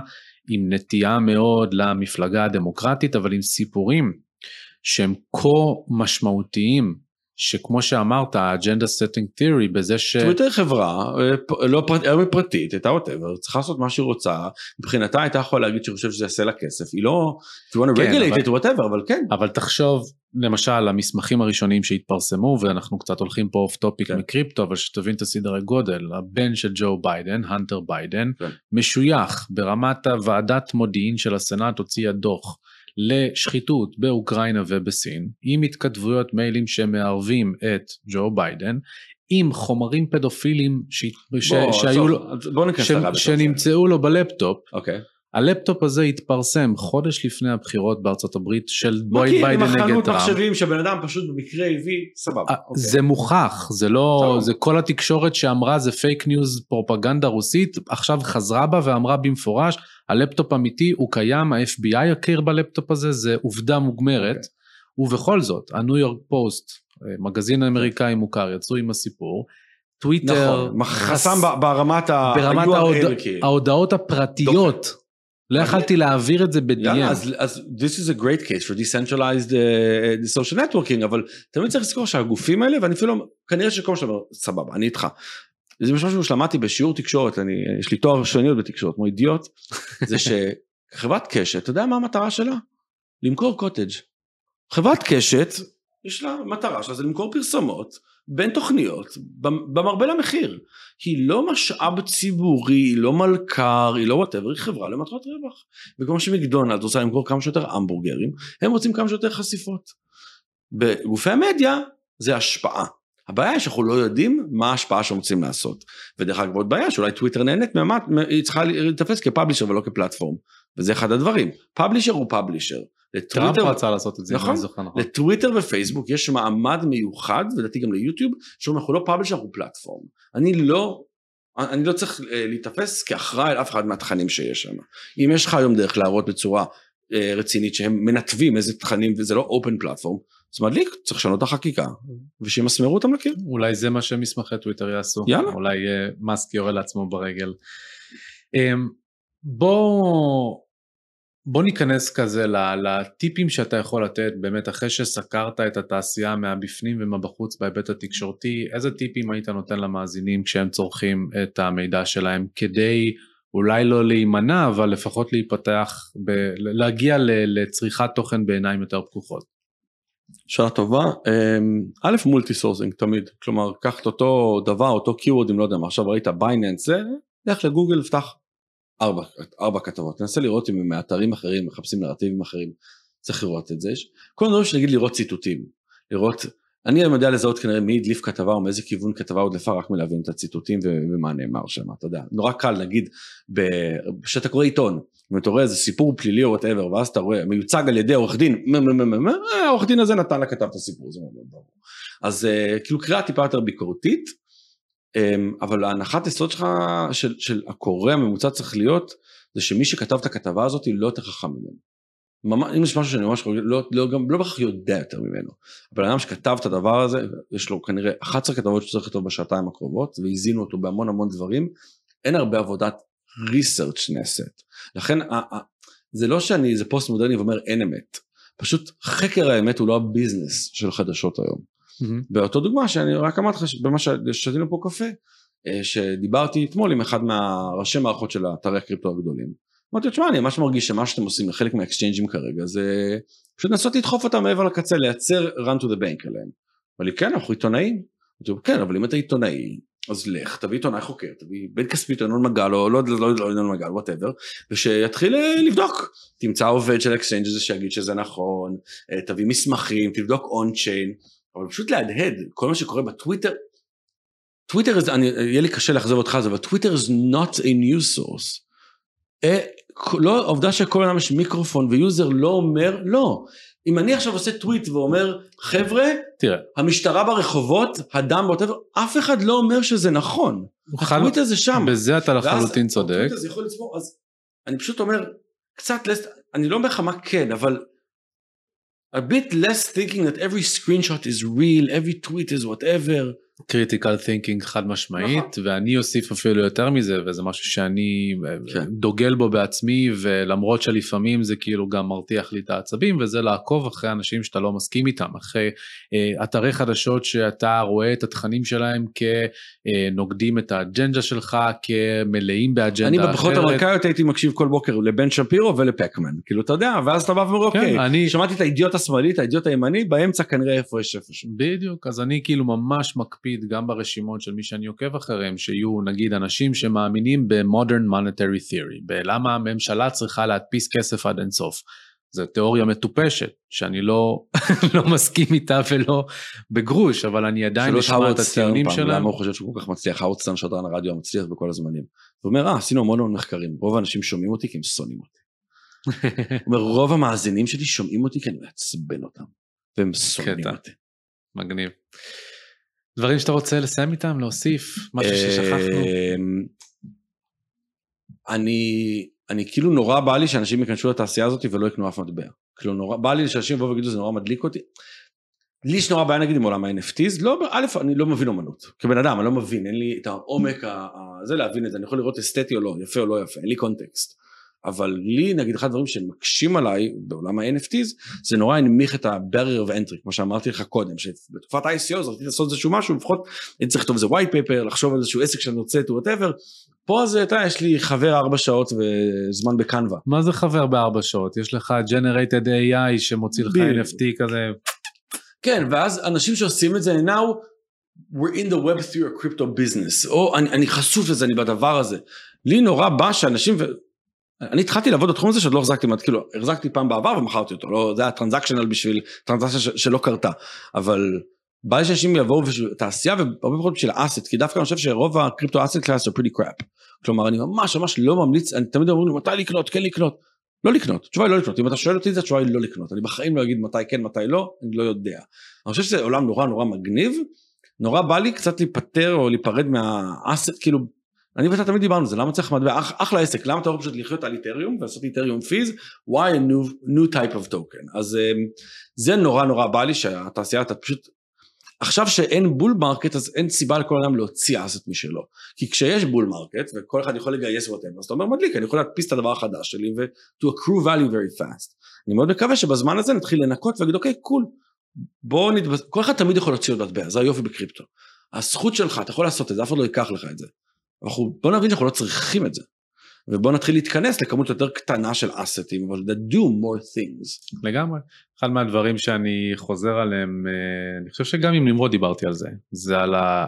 עם נטייה מאוד למפלגה הדמוקרטית, אבל עם סיפורים שהם כה משמעותיים שכמו שאמרת, ה agenda setting theory בזה ש... טוויטר חברה, אה, לא פרט, היום היא פרטית, הייתה whatever, צריכה לעשות מה שהיא רוצה, מבחינתה הייתה יכולה להגיד שהיא חושבת שזה יעשה לה כסף, היא לא, if you want to כן, regulate it whatever, אבל כן. אבל תחשוב, למשל, המסמכים הראשונים שהתפרסמו, ואנחנו קצת הולכים פה off topic כן. מקריפטו, אבל שתבין את הסדרי גודל, הבן של ג'ו ביידן, הנטר ביידן, כן. משוייך ברמת הוועדת מודיעין של הסנאט הוציאה דוח. לשחיתות באוקראינה ובסין, עם התכתבויות מיילים שמערבים את ג'ו ביידן, עם חומרים פדופילים ש... בוא, ש... שהיו לו, ש... שנמצאו לו בלפטופ. Okay. אוקיי. הלפטופ הזה התפרסם חודש לפני הבחירות בארצות הברית של ג'ו ביידן נגד טראמפ. מכיר, עם החנות מחשבים שבן אדם פשוט במקרה הביא, סבבה. Okay. אוקיי. זה מוכח, זה לא, זה כל התקשורת שאמרה זה fake news פרופגנדה רוסית, עכשיו חזרה בה ואמרה במפורש, הלפטופ אמיתי, הוא קיים, ה-FBI הכיר בלפטופ הזה, זה עובדה מוגמרת, okay. אוקיי. ובכל זאת, הניו יורק פוסט, מגזין אמריקאי מוכר, יצאו עם הסיפור. טוויטר, נכון, חסם ברמת, ברמת ההוד... ההודעות הפרטיות. לא יכלתי להעביר את זה ב-DM. אז, אז this is a great case for decentralized uh, social networking, אבל תמיד צריך לזכור שהגופים האלה, ואני אפילו, כנראה שכל מה שאתה אומר, סבבה, אני איתך. זה משהו שלמדתי בשיעור תקשורת, אני, יש לי תואר ראשון בתקשורת, כמו אידיוט, זה *laughs* שחברת קשת, אתה יודע מה המטרה שלה? למכור קוטג'. חברת קשת, יש לה מטרה שלה זה למכור פרסומות בין תוכניות במרבה במחיר. היא לא משאב ציבורי, היא לא מלכ"ר, היא לא whatever, היא חברה למטרות רווח. וכמו שמקדונלד רוצה למכור כמה שיותר המבורגרים, הם רוצים כמה שיותר חשיפות. בגופי המדיה זה השפעה. הבעיה היא שאנחנו לא יודעים מה ההשפעה שהם רוצים לעשות. ודרך אגב עוד בעיה שאולי טוויטר נהנית ממט, היא צריכה להתאפס כפאבלישר ולא כפלטפורם. וזה אחד הדברים. פאבלישר הוא פאבלישר. טראמפ רצה לעשות את זה, נכון, נכון. לטוויטר ופייסבוק יש מעמד מיוחד, ולדעתי גם ליוטיוב, שאומר אנחנו לא פאבלישר, אנחנו פלטפורם. אני לא, אני לא צריך אה, להיתפס כאחראי על אף אחד מהתכנים שיש שם. אם יש לך היום דרך להראות בצורה אה, רצינית שהם מנתבים איזה תכנים וזה לא אופן פלטפורם, אז מדליק, צריך לשנות את החקיקה, ושימסמרו אותם לקיר. אולי זה מה שמסמכי טוויטר יעשו. יאללה. אולי uh, מאסק יורה לעצמו ברגל. Um, בוא בוא ניכנס כזה לטיפים שאתה יכול לתת באמת אחרי שסקרת את התעשייה מהבפנים ומהבחוץ בהיבט התקשורתי, איזה טיפים היית נותן למאזינים כשהם צורכים את המידע שלהם כדי אולי לא להימנע אבל לפחות להיפתח, ב- להגיע לצריכת תוכן בעיניים יותר פקוחות. שאלה טובה, אמ, א' multi sourcing תמיד, כלומר קח את אותו דבר, אותו keyword אם לא יודע מה, עכשיו ראית בייננס זה, לך לגוגל, פתח ארבע, ארבע כתבות, תנסה לראות אם הם מאתרים אחרים, מחפשים נרטיבים אחרים, צריך לראות את זה. יש כל מיני דברים שנגיד לראות ציטוטים, לראות, אני יודע לזהות כנראה מי הדליף כתבה או מאיזה כיוון כתבה הודלפה רק מלהבין את הציטוטים ומה נאמר שם, אתה יודע, נורא קל נגיד, כשאתה קורא עיתון, ואתה רואה איזה סיפור פלילי או whatever, ואז אתה רואה מיוצג על ידי עורך דין, אה, העורך דין הזה נתן לכתב את הסיפור, זה מאוד ברור. אז אה, כאילו קריאה טיפה יותר ביקורתית, אמ, אבל ההנחת יסוד שלך, של, הקורא הממוצע צריך להיות, זה שמי שכתב את הכתבה הזאת לא יותר חכם ממנו. ממש, אם יש משהו שאני ממש לא, לא, גם, לא בהכרח יודע יותר ממנו. הבן אדם שכתב את הדבר הזה, יש לו כנראה 11 כתבות שצריך לכתוב בשעתיים הקרובות, והזינו אותו בהמון המון דברים, אין הרבה עבודת research נעשית. לכן זה לא שאני איזה פוסט מודרני ואומר אין אמת, פשוט חקר האמת הוא לא ה business של חדשות היום. Mm-hmm. באותו דוגמה שאני רק אמרתי לך במה ששתינו פה קפה, אה, שדיברתי אתמול עם אחד מהראשי מערכות של אתרי הקריפטו הגדולים. אמרתי לו, תשמע, אני ממש מרגיש שמה שאתם עושים לחלק מהאקסצ'יינג'ים כרגע זה פשוט לנסות לדחוף אותם מעבר לקצה, לייצר run to the bank עליהם. אמר לי, כן, אנחנו עיתונאים. אמרתי לו, כן, אבל אם אתה עיתונאי, אז לך, תביא עיתונאי חוקר, תביא בן כספית, ינון מגל, או לא, לא, לא ינון מגל, whatever, ושיתחיל אה, לבדוק. תמצא עובד של exchange הזה שיגיד שזה נכון, אה, תביא מסמכים, תבדוק on chain, אבל פשוט להדהד כל מה שקורה בטוויטר. טוויטר, יהיה לי קשה לאכזב אותך על זה, אבל טוויטר is not a news source. אה, לא, העובדה שכל אדם יש מיקרופון ו user לא אומר, לא. אם אני עכשיו עושה טוויט ואומר, חבר'ה, תראה, המשטרה ברחובות, הדם whatever, אף אחד לא אומר שזה נכון. הטוויט הזה שם. בזה אתה לחלוטין צודק. ה tweet הזה יכול לצבור, אז אני פשוט אומר, קצת לס... אני לא אומר לך מה כן, אבל a bit less thinking that every screenshot is real, every tweet is whatever. critical thinking חד משמעית נכון. ואני אוסיף אפילו יותר מזה וזה משהו שאני אה, כן. דוגל בו בעצמי ולמרות שלפעמים זה כאילו גם מרתיח לי את העצבים וזה לעקוב אחרי אנשים שאתה לא מסכים איתם אחרי אה, אתרי חדשות שאתה רואה את התכנים שלהם כנוגדים את האג'נדה שלך כמלאים באג'נדה אחרת. אני בבחירות אמריקאיות הייתי מקשיב כל בוקר לבן שפירו ולפקמן כאילו אתה יודע ואז אתה בא ואומר כן, אוקיי אני... שמעתי את האידיוט השמאלי את האידיוט הימני באמצע כנראה איפה יש איפה שם. בדיוק אז אני כאילו ממש מקפיד. מקפיד גם ברשימות של מי שאני עוקב אחריהם שיהיו נגיד אנשים שמאמינים ב-modern monetary theory, בלמה הממשלה צריכה להדפיס כסף עד אינסוף. זו תיאוריה מטופשת שאני לא, *laughs* לא מסכים איתה ולא בגרוש אבל אני עדיין אשמע את הטיעונים שלהם. למה הוא חושב שהוא כל כך מצליח? האוורד סטרן שדרן הרדיו המצליח בכל הזמנים. הוא אומר אה עשינו המון המון מחקרים רוב האנשים שומעים אותי כי הם שונאים אותי. *laughs* הוא אומר רוב המאזינים שלי שומעים אותי כי אני מעצבן אותם והם שונאים אותי. מגניב. דברים שאתה רוצה לסיים איתם, להוסיף, משהו ששכחנו. אמ, אני, כאילו נורא בא לי שאנשים ייכנסו לתעשייה הזאת ולא יקנו אף מטבע. כאילו נורא בא לי שאנשים יבואו ויגידו זה נורא מדליק אותי. לי יש נורא בעיה נגיד עם עולם ה-NFTs, לא, א', אני לא מבין אומנות, כבן אדם, אני לא מבין, אין לי את העומק הזה להבין את זה, אני יכול לראות אסתטי או לא, יפה או לא יפה, אין לי קונטקסט. אבל לי נגיד אחד הדברים שמקשים עליי בעולם ה-NFTs זה נורא הנמיך את ה-barrier of entry כמו שאמרתי לך קודם שבתקופת ה-ICO רציתי לעשות איזשהו משהו לפחות הייתי צריך לכתוב איזה white paper לחשוב על איזשהו עסק שאני רוצה to whatever פה זה אתה יש לי חבר ארבע שעות וזמן בקנבה. מה זה חבר בארבע שעות יש לך generated AI שמוציא לך NFT כזה. כן ואז אנשים שעושים את זה now we're in the web through a crypto business או אני, אני חשוף לזה אני בדבר הזה לי נורא בא שאנשים. אני התחלתי לעבוד בתחום הזה שעוד לא החזקתי, כאילו החזקתי פעם בעבר ומכרתי אותו, לא, זה היה טרנזקשיונל בשביל טרנזקציה שלא קרתה, אבל בא לי שאנשים יבואו בשביל תעשייה והרבה פחות בשביל האסט, כי דווקא אני חושב שרוב הקריפטו אסט קלאס are pretty crap, כלומר אני ממש ממש לא ממליץ, אני תמיד אומרים לי מתי לקנות, כן לקנות, לא לקנות, התשובה היא לא לקנות, אם אתה שואל אותי את זה התשובה היא לא לקנות, אני בחיים לא אגיד מתי כן מתי לא, אני לא יודע, אני חושב שזה עולם נורא נורא מגניב, נורא בא לי קצת להיפטר או להיפרד מהאסט, כאילו אני ואתה תמיד דיברנו על זה, למה צריך מטבע, אח, אחלה עסק, למה אתה לא פשוט לחיות על איתריום ולעשות איתריום פיז, why a new, new type of token, אז um, זה נורא נורא בא לי שהתעשייה אתה פשוט, עכשיו שאין bull market אז אין סיבה לכל אדם להוציא asset משלו. כי כשיש bull market וכל אחד יכול לגייס whatever אז אתה אומר מדליק אני יכול להדפיס את הדבר החדש שלי ו- to accrue value very fast. אני מאוד מקווה שבזמן הזה נתחיל לנקות ולהגיד אוקיי cool בוא נתבס... כל אחד תמיד יכול להוציא עוד מטבע זה היופי בקריפטו. הזכות שלך אתה יכול לעשות את זה אף אחד לא ייקח לך את זה. אנחנו בוא נבין שאנחנו לא צריכים את זה. ובוא נתחיל להתכנס לכמות יותר קטנה של אסטים אבל that do more things. לגמרי. אחד מהדברים שאני חוזר עליהם, אה, אני חושב שגם עם נמרוד דיברתי על זה, זה על ה...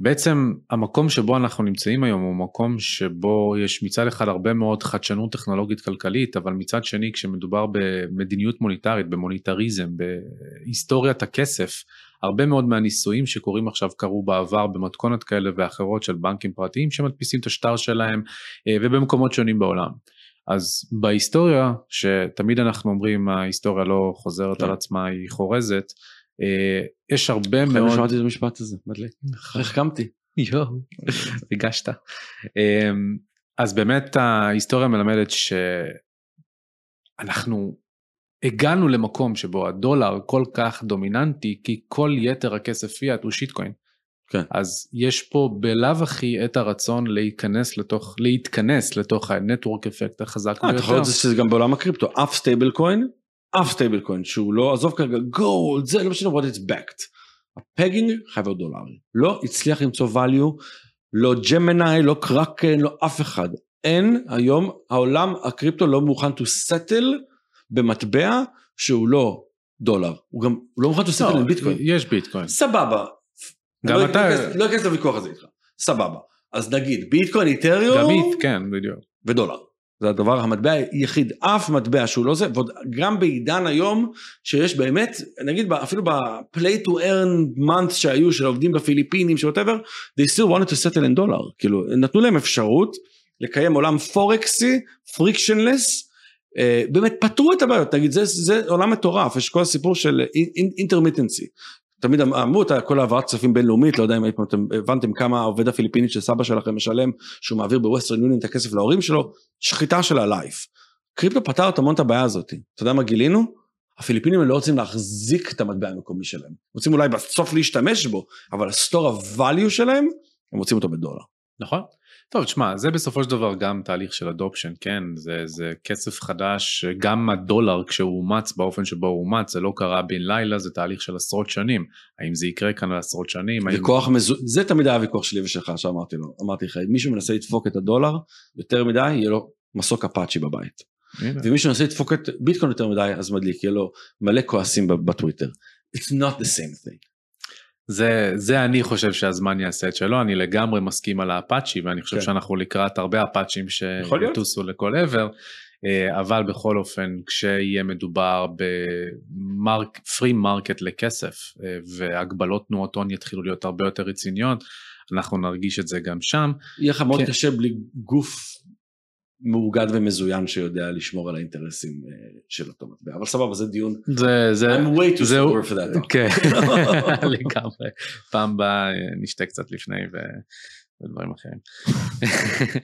בעצם המקום שבו אנחנו נמצאים היום הוא מקום שבו יש מצד אחד הרבה מאוד חדשנות טכנולוגית כלכלית, אבל מצד שני כשמדובר במדיניות מוניטרית, במוניטריזם, בהיסטוריית הכסף, הרבה מאוד מהניסויים שקורים עכשיו קרו בעבר במתכונת כאלה ואחרות של בנקים פרטיים שמדפיסים את השטר שלהם אה, ובמקומות שונים בעולם. אז בהיסטוריה, שתמיד אנחנו אומרים ההיסטוריה לא חוזרת על כן. עצמה, היא חורזת, יש הרבה מאוד... שמעתי את המשפט הזה, מדליק. החכמתי. יואו, ריגשת. אה, אז באמת ההיסטוריה מלמדת שאנחנו הגענו למקום שבו הדולר כל כך דומיננטי כי כל יתר הכסף פיאט הוא שיטקוין. כן. אז יש פה בלאו הכי את הרצון להיכנס לתוך, להתכנס לתוך ה network effect החזק ביותר. אתה יכול לראות שזה גם בעולם הקריפטו, אף stable coin, אף stable coin שהוא לא, עזוב כרגע gold, זה לא משנה what it's backed. ה pegging חייב להיות דולרי. לא הצליח למצוא value, לא ג'מיני, לא קראקן, לא אף אחד. אין היום, העולם הקריפטו לא מוכן to settle במטבע שהוא לא דולר, הוא גם הוא לא מוכן to settle עם ביטקוין. יש ביטקוין. סבבה. גם לא אתה... לא אכנס לוויכוח הזה איתך, סבבה. אז נגיד ביטקוין, איתריום. גם איט, כן, בדיוק. ודולר. זה הדבר, המטבע היחיד, אף מטבע שהוא לא זה, ועוד גם בעידן היום, שיש באמת, נגיד אפילו ב-play to earn months שהיו של עובדים בפיליפינים, של whatever, they still wanted to settle in dollar, כאילו, נתנו להם אפשרות לקיים עולם פורקסי, frictionless, אה, באמת פתרו את הבעיות, תגיד, זה, זה עולם מטורף, יש כל הסיפור של intermittency. תמיד אמ-, אמרו את כל העברת כספים בינלאומית, לא יודע אם אתם הבנתם כמה העובדת הפיליפינית של סבא שלכם משלם, שהוא מעביר בווסטרן יוניון את הכסף להורים שלו, שחיטה של ה life. קריפטו פתר את המון את הבעיה הזאת. אתה יודע מה גילינו? הפיליפינים לא רוצים להחזיק את המטבע המקומי שלהם. רוצים אולי בסוף להשתמש בו, אבל ה store of value שלהם, הם רוצים אותו בדולר. נכון. טוב, תשמע, זה בסופו של דבר גם תהליך של אדופשן, כן? זה, זה כסף חדש, גם הדולר כשהוא אומץ באופן שבו הוא אומץ, זה לא קרה בן לילה, זה תהליך של עשרות שנים. האם זה יקרה כאן לעשרות שנים? ויכוח האם... מזו... זה תמיד היה הוויכוח שלי ושלך שאמרתי לו, אמרתי לך, אם מישהו מנסה לדפוק את הדולר יותר מדי, יהיה לו מסוק אפאצ'י בבית. ואם מישהו מנסה לדפוק את ביטקוין יותר מדי, אז מדליק, יהיה לו מלא כועסים בטוויטר. It's not the same thing. זה, זה אני חושב שהזמן יעשה את שלו, אני לגמרי מסכים על האפאצ'י ואני חושב כן. שאנחנו לקראת הרבה אפאצ'ים שיטוסו לכל עבר, אה, אבל בכל אופן כשיהיה מדובר ב free market לכסף אה, והגבלות תנועות הון יתחילו להיות הרבה יותר רציניות, אנחנו נרגיש את זה גם שם. יהיה לך מאוד כן. קשה בלי גוף מאוגד ומזוין שיודע לשמור על האינטרסים אה, של אותו מטבע. אבל סבבה זה דיון. זה זה I'm way too זה, for that כן *laughs* לגמרי. פעם באה נשתה קצת לפני ודברים אחרים. *laughs*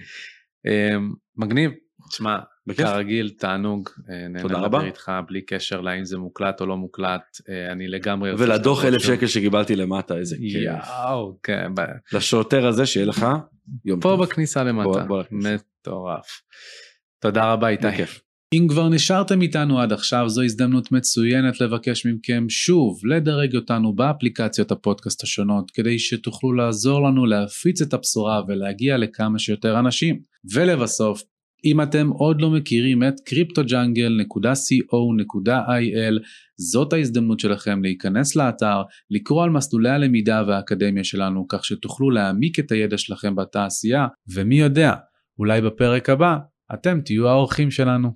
אמ, מגניב. תשמע כרגיל תענוג אה, נהנה לדבר איתך בלי קשר לאם זה מוקלט או לא מוקלט אה, אני לגמרי ולדוח אלף שקל שקיבלתי למטה איזה כיף. יאו כן לשוטר הזה שיהיה לך יום פה טוב. בכניסה למטה מטורף. תודה רבה איתי. אם כבר נשארתם איתנו עד עכשיו זו הזדמנות מצוינת לבקש מכם שוב לדרג אותנו באפליקציות הפודקאסט השונות כדי שתוכלו לעזור לנו להפיץ את הבשורה ולהגיע לכמה שיותר אנשים. ולבסוף, אם אתם עוד לא מכירים את cryptojungle.co.il זאת ההזדמנות שלכם להיכנס לאתר, לקרוא על מסלולי הלמידה והאקדמיה שלנו כך שתוכלו להעמיק את הידע שלכם בתעשייה ומי יודע אולי בפרק הבא אתם תהיו האורחים שלנו.